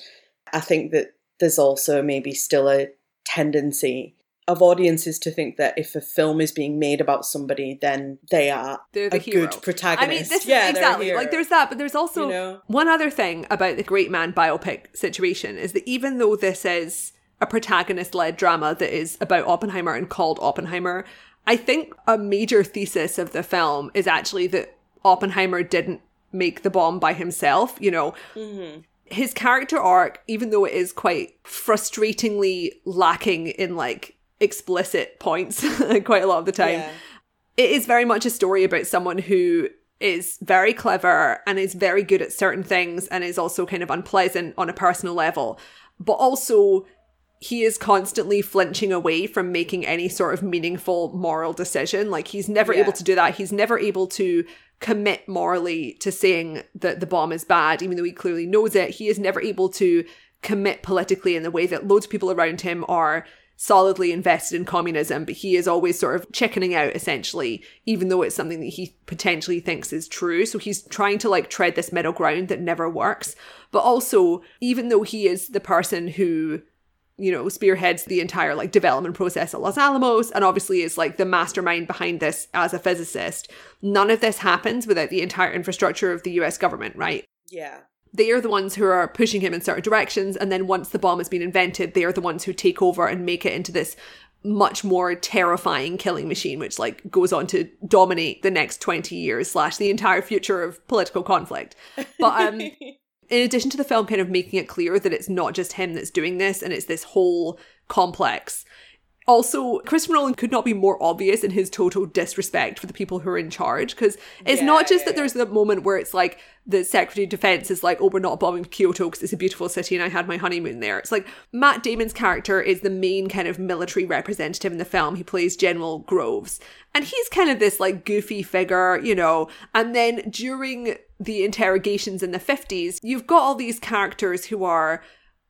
S2: I think that there's also maybe still a tendency of audiences to think that if a film is being made about somebody, then they are
S1: They're the
S2: a
S1: hero.
S2: good protagonist.
S1: I mean, this
S2: yeah,
S1: is exactly like there's that, but there's also
S2: You know?
S1: one other thing about the great man biopic situation is that even though this is a protagonist led drama that is about Oppenheimer and called Oppenheimer, I think a major thesis of the film is actually that Oppenheimer didn't make the bomb by himself. You know,
S2: Mm-hmm.
S1: his character arc, even though it is quite frustratingly lacking in like explicit points quite a lot of the time,
S2: Yeah.
S1: it is very much a story about someone who is very clever and is very good at certain things and is also kind of unpleasant on a personal level. But also, he is constantly flinching away from making any sort of meaningful moral decision. Like, he's never
S2: Yeah.
S1: able to do that. He's never able to commit morally to saying that the bomb is bad, even though he clearly knows it. He is never able to commit politically in the way that loads of people around him are solidly invested in communism, but he is always sort of chickening out essentially, even though it's something that he potentially thinks is true. So he's trying to like tread this middle ground that never works. But also, even though he is the person who you know, spearheads the entire like development process at Los Alamos and obviously is like the mastermind behind this as a physicist. None of this happens without the entire infrastructure of the US government, right?
S2: Yeah.
S1: They are the ones who are pushing him in certain directions and then once the bomb has been invented they are the ones who take over and make it into this much more terrifying killing machine which like goes on to dominate the next 20 years slash the entire future of political conflict. But um in addition to the film kind of making it clear that it's not just him that's doing this and it's this whole complex also, Christopher Nolan could not be more obvious in his total disrespect for the people who are in charge because it's
S2: Yeah,
S1: not just
S2: yeah,
S1: that there's the moment where it's like the Secretary of Defense is like, oh, we're not bombing Kyoto because it's a beautiful city and I had my honeymoon there. It's like Matt Damon's character is the main kind of military representative in the film. He plays General Groves. And he's kind of this like goofy figure, you know. And then during the interrogations in the 50s, you've got all these characters who are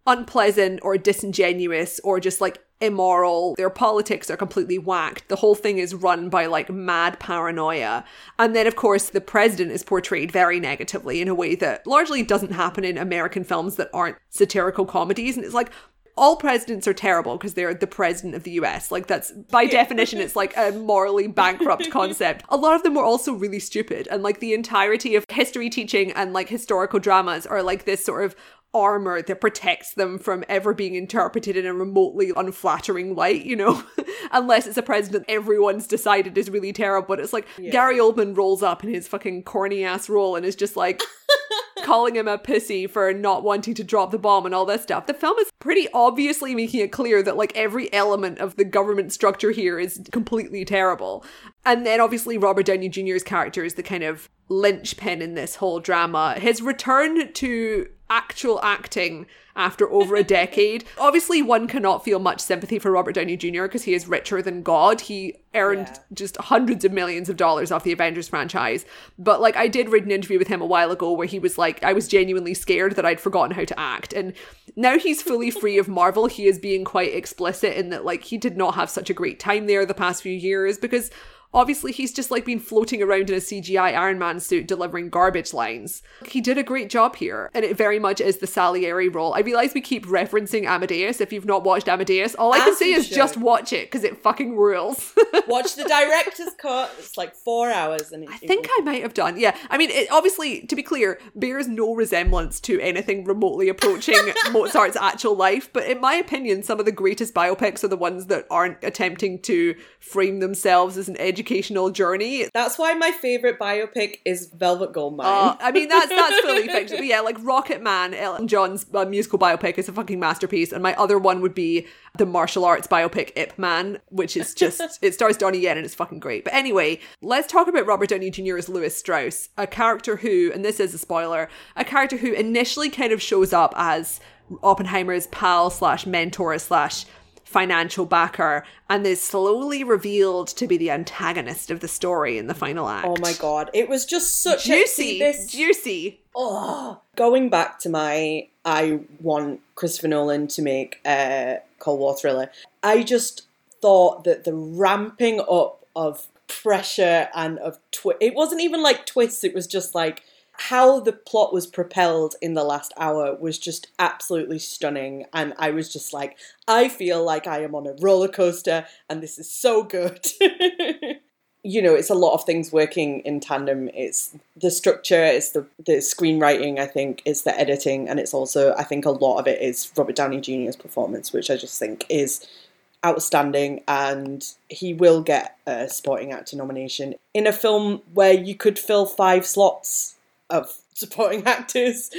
S1: unpleasant or disingenuous or just like immoral. Their politics are completely whacked. The whole thing is run by like mad paranoia. And then, of course, the president is portrayed very negatively in a way that largely doesn't happen in American films that aren't satirical comedies. And it's like, all presidents are terrible because they're the president of the US. Like that's by definition, it's like a morally bankrupt concept. A lot of them were also really stupid, and like the entirety of history teaching and like historical dramas are like this sort of armor that protects them from ever being interpreted in a remotely unflattering light, you know? Unless it's a president everyone's decided is really terrible. But it's like Gary Oldman rolls up in his fucking corny ass role and is just like calling him a pussy for not wanting to drop the bomb and all this stuff. The film is pretty obviously making it clear that like every element of the government structure here is completely terrible. And then obviously Robert Downey Jr.'s character is the kind of linchpin in this whole drama. His return to actual acting after over a decade. Obviously, one cannot feel much sympathy for Robert Downey Jr. because he is richer than God. He earned
S2: Yeah.
S1: just hundreds of millions of dollars off the Avengers franchise. But like, I did read an interview with him a while ago where he was like, I was genuinely scared that I'd forgotten how to act. And now he's fully free of Marvel. He is being quite explicit in that, like, he did not have such a great time there the past few years because obviously he's just like been floating around in a CGI Iron Man suit delivering garbage lines. He did a great job here, and it very much is the Salieri role. I realize we keep referencing Amadeus. If you've not watched Amadeus, all I can say is just watch it because it fucking rules.
S2: Watch the director's cut. It's like four hours, and it,
S1: I think I might have done. Yeah. I mean, it, obviously, to be clear, bears no resemblance to anything remotely approaching Mozart's actual life. But in my opinion, some of the greatest biopics are the ones that aren't attempting to frame themselves as an educational journey.
S2: That's why my favorite biopic is Velvet Goldmine.
S1: Uh, I mean, that's that's fully fiction. But yeah, like Rocketman, Elton John's uh, musical biopic is a fucking masterpiece. And my other one would be the martial arts biopic Ip Man, which is just, it stars Donnie Yen and it's fucking great. But anyway, let's talk about Robert Downey Jr. as Lewis Strauss, a character who, and this is a spoiler, a character who initially kind of shows up as Oppenheimer's pal slash mentor slash financial backer and is slowly revealed to be the antagonist of the story in the final act.
S2: Oh my god, it was just such
S1: Juicy,
S2: a this
S1: juicy.
S2: oh going back to my I want Christopher Nolan to make a Cold War thriller. I just thought that the ramping up of pressure and of twi- it wasn't even like twists, it was just like how the plot was propelled in the last hour was just absolutely stunning and i was just like i feel like i am on a roller coaster and this is so good. You know it's a lot of things working in tandem. It's the structure it's the the screenwriting i think it's the editing and it's also i think a lot of it is robert downey jr's performance which i just think is outstanding and he will get a supporting actor nomination in a film where you could fill five slots of supporting actors.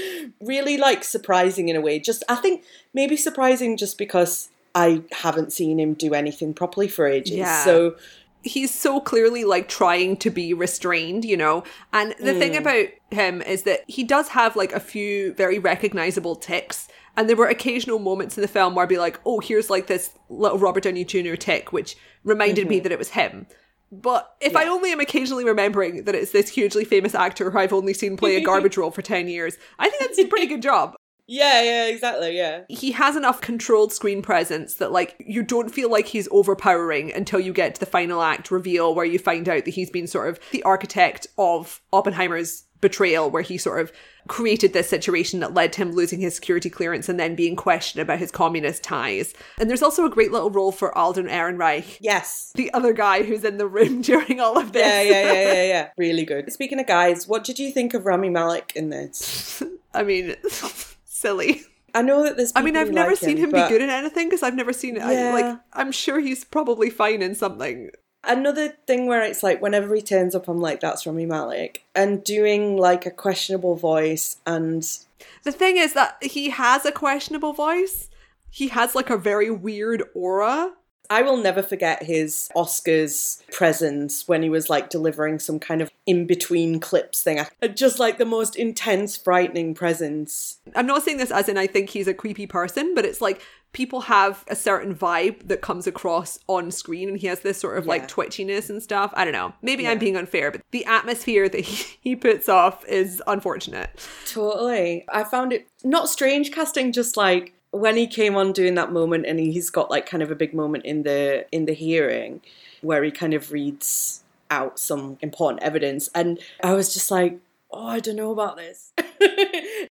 S2: Really like surprising in a way. Just I think maybe surprising just because I haven't seen him do anything properly for ages.
S1: Yeah.
S2: So
S1: he's so clearly like trying to be restrained, you know. And the thing mm. about him is that he does have like a few very recognizable tics. And there were occasional moments in the film where I'd be like, oh, here's like this little Robert Downey Jr. tic, which reminded me mm-hmm. that it was him. But if I only am occasionally remembering that it's this hugely famous actor who I've only seen play a garbage role for 10 years, I think that's a pretty good job.
S2: Yeah, yeah, exactly, yeah.
S1: He has enough controlled screen presence that, like, you don't feel like he's overpowering until you get to the final act reveal where you find out that he's been sort of the architect of Oppenheimer's betrayal, where he sort of created this situation that led to him losing his security clearance and then being questioned about his communist ties. And there's also a great little role for Alden Ehrenreich,
S2: Yes.
S1: the other guy who's in the room during all of this.
S2: Yeah, yeah, yeah, yeah, yeah. Really good. Speaking of guys, what did you think of Rami Malek in this?
S1: I mean, silly.
S2: I know that there's.
S1: I mean, I've never
S2: like
S1: seen him
S2: but
S1: be good in anything because I've never seen it. I,
S2: Yeah.
S1: like, I'm sure he's probably fine in something.
S2: Another thing where it's like whenever he turns up, I'm like, that's Rami Malek, and doing like a questionable voice and
S1: The thing is that he has a questionable voice. He has like a very weird aura.
S2: I will never forget his Oscars presence when he was like delivering some kind of in between clips thing. Uh, just like the most intense, frightening presence.
S1: I'm not saying this as in I think he's a creepy person, but it's like people have a certain vibe that comes across on screen and he has this sort of
S2: Yeah.
S1: like twitchiness and stuff. I don't know. Maybe I'm being unfair, but the atmosphere that he, he puts off is unfortunate.
S2: Totally. I found it not strange casting, just like when he came on doing that moment and he's got like kind of a big moment in the in the hearing where he kind of reads out some important evidence and I was just like, oh, I don't know about this.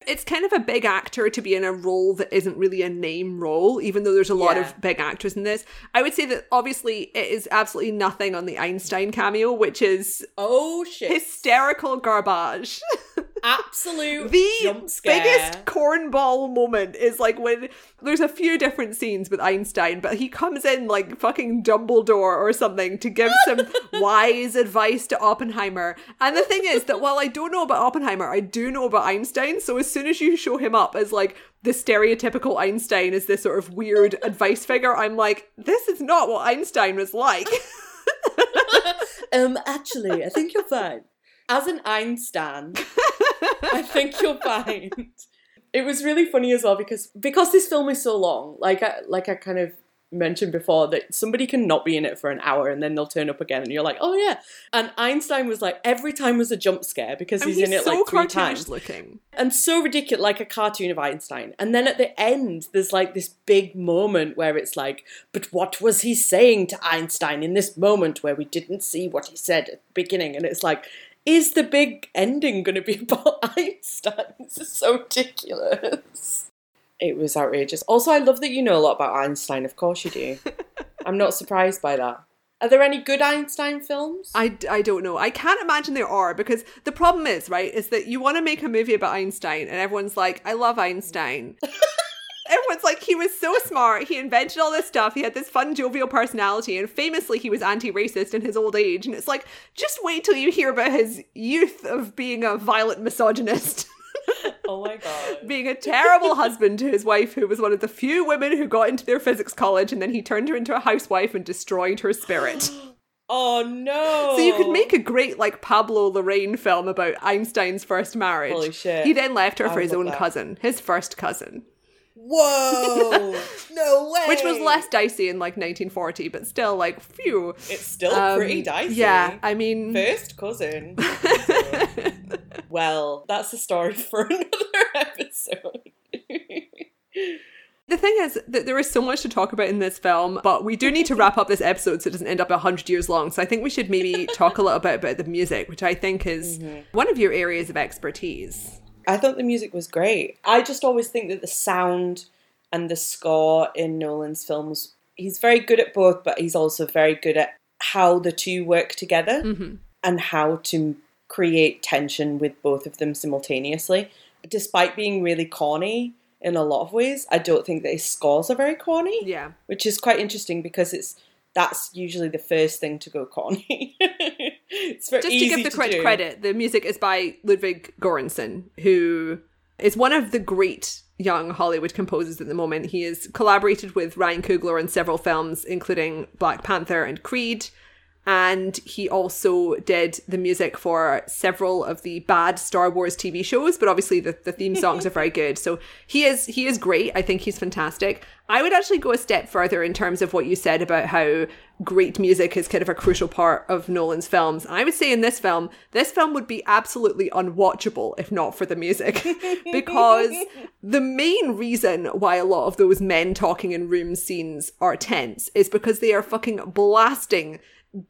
S1: It's kind of a big actor to be in a role that isn't really a name role, even though there's a lot
S2: Yeah.
S1: of big actors in this. I would say that obviously it is absolutely nothing on the Einstein cameo, which is
S2: oh shit.
S1: hysterical garbage.
S2: Absolute
S1: the biggest cornball moment is like when there's a few different scenes with Einstein, but he comes in like fucking Dumbledore or something to give some wise advice to Oppenheimer. And the thing is that while I don't know about Oppenheimer, I do know about Einstein. So as soon as you show him up as like the stereotypical Einstein as this sort of weird advice figure, I'm like, this is not what Einstein was like.
S2: um, actually, I think you're fine. As an Einstein, I think you'll find. It was really funny as well because because this film is so long, like I, like I kind of mentioned before, that somebody can not be in it for an hour and then they'll turn up again, and you're like, oh yeah. And Einstein was like every time was a jump scare because
S1: And
S2: he's, in it
S1: so
S2: like three times
S1: looking.
S2: and so ridiculous, like a cartoon of Einstein. And then at the end, there's like this big moment where it's like, but what was he saying to Einstein in this moment where we didn't see what he said at the beginning? And it's like, is the big ending going to be about Einstein? This is so ridiculous. It was outrageous. Also, I love that you know a lot about Einstein. Of course you do. I'm not surprised by that. Are there any good Einstein films?
S1: I, I don't know. I can't imagine there are because the problem is, right, is that you want to make a movie about Einstein and everyone's like, I love Einstein. Everyone's like, he was so smart. He invented all this stuff. He had this fun, jovial personality. And famously, he was anti racist in his old age. And it's like, just wait till you hear about his youth of being a violent misogynist.
S2: oh my god.
S1: being a terrible husband to his wife, who was one of the few women who got into their physics college. And then he turned her into a housewife and destroyed her spirit.
S2: Oh no.
S1: So you could make a great like Pablo Larraín film about Einstein's first marriage.
S2: Holy shit.
S1: He then left her
S2: I
S1: for his own
S2: that.
S1: cousin, his first cousin.
S2: Whoa! no way!
S1: Which was less dicey in like 1940, but still like phew.
S2: It's still
S1: Um,
S2: pretty dicey.
S1: Yeah, I mean,
S2: First cousin. well, that's a story for another episode.
S1: the thing is that there is so much to talk about in this film, but we do need to wrap up this episode so it doesn't end up 100 years long. So I think we should maybe talk a little bit about the music, which I think is one of your areas of expertise.
S2: I thought the music was great. I just always think that the sound and the score in Nolan's films, he's very good at both, but he's also very good at how the two work together mm-hmm. and how to create tension with both of them simultaneously. Despite being really corny in a lot of ways, I don't think that his scores are very corny,
S1: Yeah.
S2: which is quite interesting because it's that's usually the first thing to go corny. it's very
S1: Just
S2: easy
S1: to give the correct credit, the music is by Ludwig Göransson, who is one of the great young Hollywood composers at the moment. He has collaborated with Ryan Coogler on several films, including Black Panther and Creed. And he also did the music for several of the bad Star Wars TV shows, but obviously the, the theme songs are very good. So he is he is great. I think he's fantastic. I would actually go a step further in terms of what you said about how great music is kind of a crucial part of Nolan's films. I would say in this film, this film would be absolutely unwatchable if not for the music. because the main reason why a lot of those men talking in room scenes are tense is because they are fucking blasting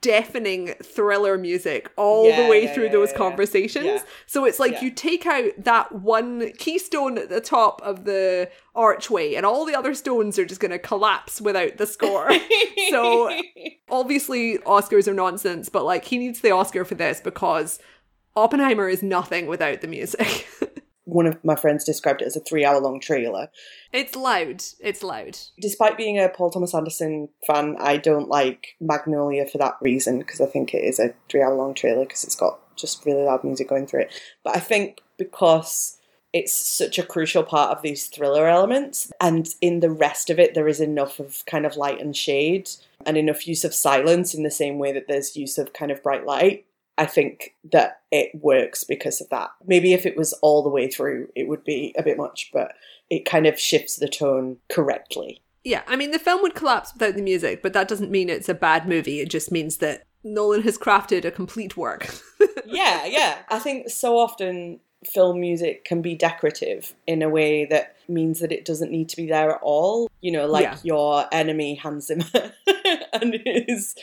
S1: deafening thriller music all
S2: Yeah,
S1: the way
S2: yeah,
S1: through
S2: yeah,
S1: those conversations. So it's like you take out that one keystone at the top of the archway and all the other stones are just going to collapse without the score. so obviously Oscars are nonsense, but like he needs the Oscar for this because Oppenheimer is nothing without the music.
S2: One of my friends described it as a three-hour long trailer.
S1: it's loud. It's loud.
S2: Despite being a Paul Thomas Anderson fan, I don't like Magnolia for that reason because I think it is a three-hour long trailer because it's got just really loud music going through it. But I think because it's such a crucial part of these thriller elements, and in the rest of it, there is enough of kind of light and shade and enough use of silence in the same way that there's use of kind of bright light. I think that it works because of that. Maybe if it was all the way through, it would be a bit much, but it kind of shifts the tone correctly.
S1: Yeah, I mean, the film would collapse without the music, but that doesn't mean it's a bad movie. It just means that Nolan has crafted a complete work.
S2: yeah, yeah. I think so often film music can be decorative in a way that means that it doesn't need to be there at all. You know, like
S1: Yeah.
S2: your enemy Hans Zimmer and his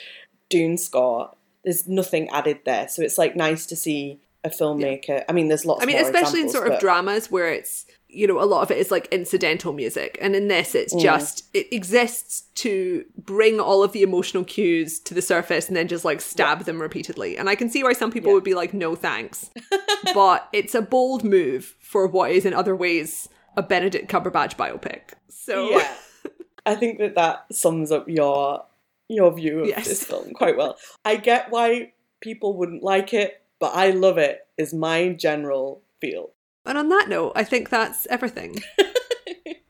S2: Dune score. There's nothing added there, so it's like nice to see a filmmaker. I mean, there's lots.
S1: I mean, especially in sort of dramas where it's, you know, a lot of it is like incidental music. And in this, it's
S2: Mm.
S1: just, it exists to bring all of the emotional cues to the surface and then just like stab them repeatedly. And I can see why some people
S2: Yeah.
S1: would be like, no thanks. but it's a bold move for what is in other ways a Benedict Cumberbatch biopic. So,
S2: Yeah, I think that that sums up your your view of
S1: Yes.
S2: this film quite well. I get why people wouldn't like it, but I love it. Is my general feel.
S1: and on that note, I think that's everything.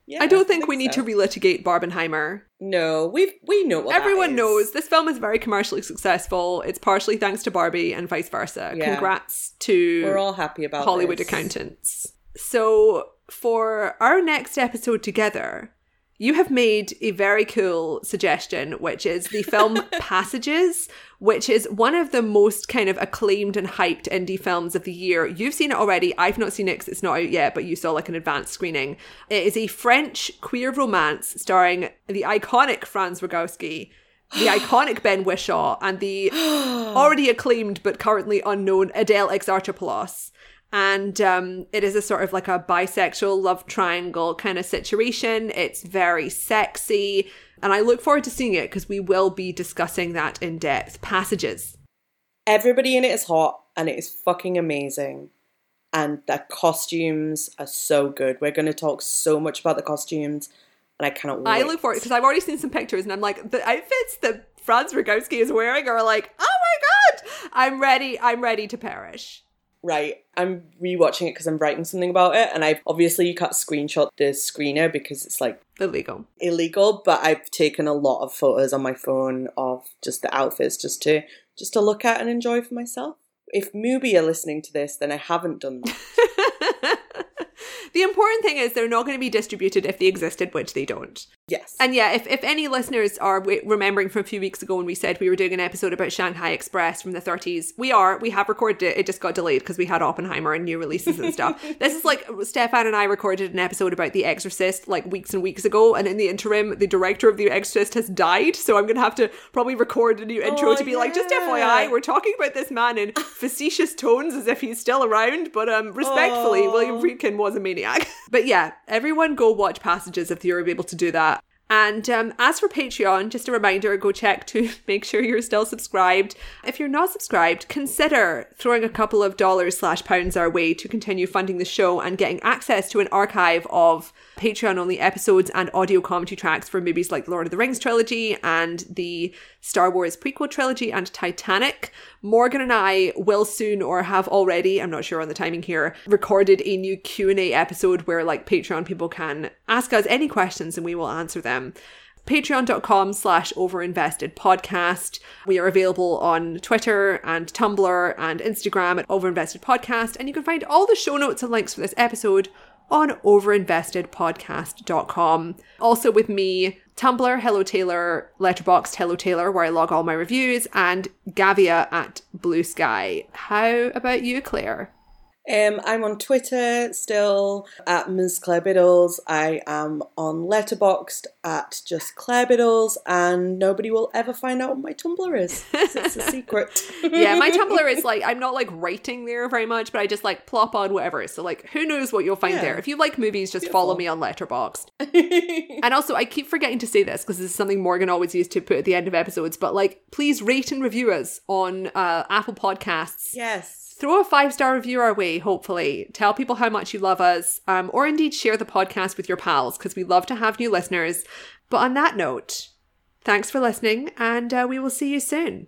S2: Yeah,
S1: I don't think, we need
S2: so.
S1: to relitigate Barbenheimer.
S2: No, we we know what
S1: Everyone knows this film is very commercially successful. It's partially thanks to Barbie and vice versa.
S2: Yeah.
S1: Congrats to
S2: We're all happy about
S1: Hollywood
S2: this.
S1: accountants. So, for our next episode together, you have made a very cool suggestion, which is the film Passages, which is one of the most kind of acclaimed and hyped indie films of the year. You've seen it already. I've not seen it because it's not out yet, but you saw like an advanced screening. It is a French queer romance starring the iconic Franz Rogowski. The iconic Ben Whishaw and the already acclaimed but currently unknown Adele Exarchopoulos. And um, it is a sort of like a bisexual love triangle kind of situation. It's very sexy. And I look forward to seeing it because we will be discussing that in depth. Passages.
S2: Everybody in it is hot, and it is fucking amazing. And the costumes are so good. We're going to talk so much about the costumes, and I cannot wait.
S1: I look forward because I've already seen some pictures and I'm like, the outfits that Franz Rogowski is wearing are like, oh my God, I'm ready. I'm ready to perish.
S2: Right, I'm rewatching it because I'm writing something about it, and I've obviously you can't screenshot the screener because it's like
S1: Illegal.
S2: illegal. But I've taken a lot of photos on my phone of just the outfits, just to just to look at and enjoy for myself. If Mubi are listening to this, then I haven't done that.
S1: the important thing is they're not going to be distributed if they existed, which they don't.
S2: Yes.
S1: And yeah, if, if any listeners are w- remembering from a few weeks ago when we said we were doing an episode about Shanghai Express from the 30s, we are. We have recorded it. It just got delayed because we had Oppenheimer and new releases and stuff. this is like Stefan and I recorded an episode about The Exorcist like weeks and weeks ago. And in the interim, the director of The Exorcist has died. So I'm going to have to probably record a new intro
S2: Oh,
S1: to be like, just
S2: yeah.
S1: FYI, we're talking about this man in facetious tones as if he's still around. But um, respectfully,
S2: Oh.
S1: William Friedkin was a maniac. but yeah, everyone go watch Passages if you're able to do that. And um, as for Patreon, just a reminder go check to make sure you're still subscribed. If you're not subscribed, consider throwing a couple of dollars slash pounds our way to continue funding the show and getting access to an archive of Patreon only episodes and audio commentary tracks for movies like Lord of the Rings trilogy and the Star Wars prequel trilogy and Titanic. Morgan and I will soon or have already, I'm not sure on the timing here, recorded a new Q&A episode where like Patreon people can ask us any questions and we will answer them. Patreon.com slash overinvested podcast. We are available on twitter and tumblr and instagram at overinvested podcast. And you can find all the show notes and links for this episode on overinvestedpodcast.com also with me tumblr hello taylor letterboxd hello taylor where i log all my reviews and gavia at blue sky. How about you claire
S2: Um, I'm on Twitter still at Ms. Claire Biddles. I am on Letterboxd at just Claire Biddles, and nobody will ever find out what my Tumblr is. It's a secret.
S1: yeah, my Tumblr is like I'm not like writing there very much, but I just like plop on whatever. So like who knows what you'll find
S2: Yeah.
S1: there. If you like movies, just follow me on Letterboxd. and also I keep forgetting to say this because this is something Morgan always used to put at the end of episodes, but like please rate and review us on uh, Apple Podcasts.
S2: yes.
S1: Throw a five star review our way, hopefully. Tell people how much you love us, um, or indeed share the podcast with your pals because we love to have new listeners. But on that note, thanks for listening, and uh, we will see you soon.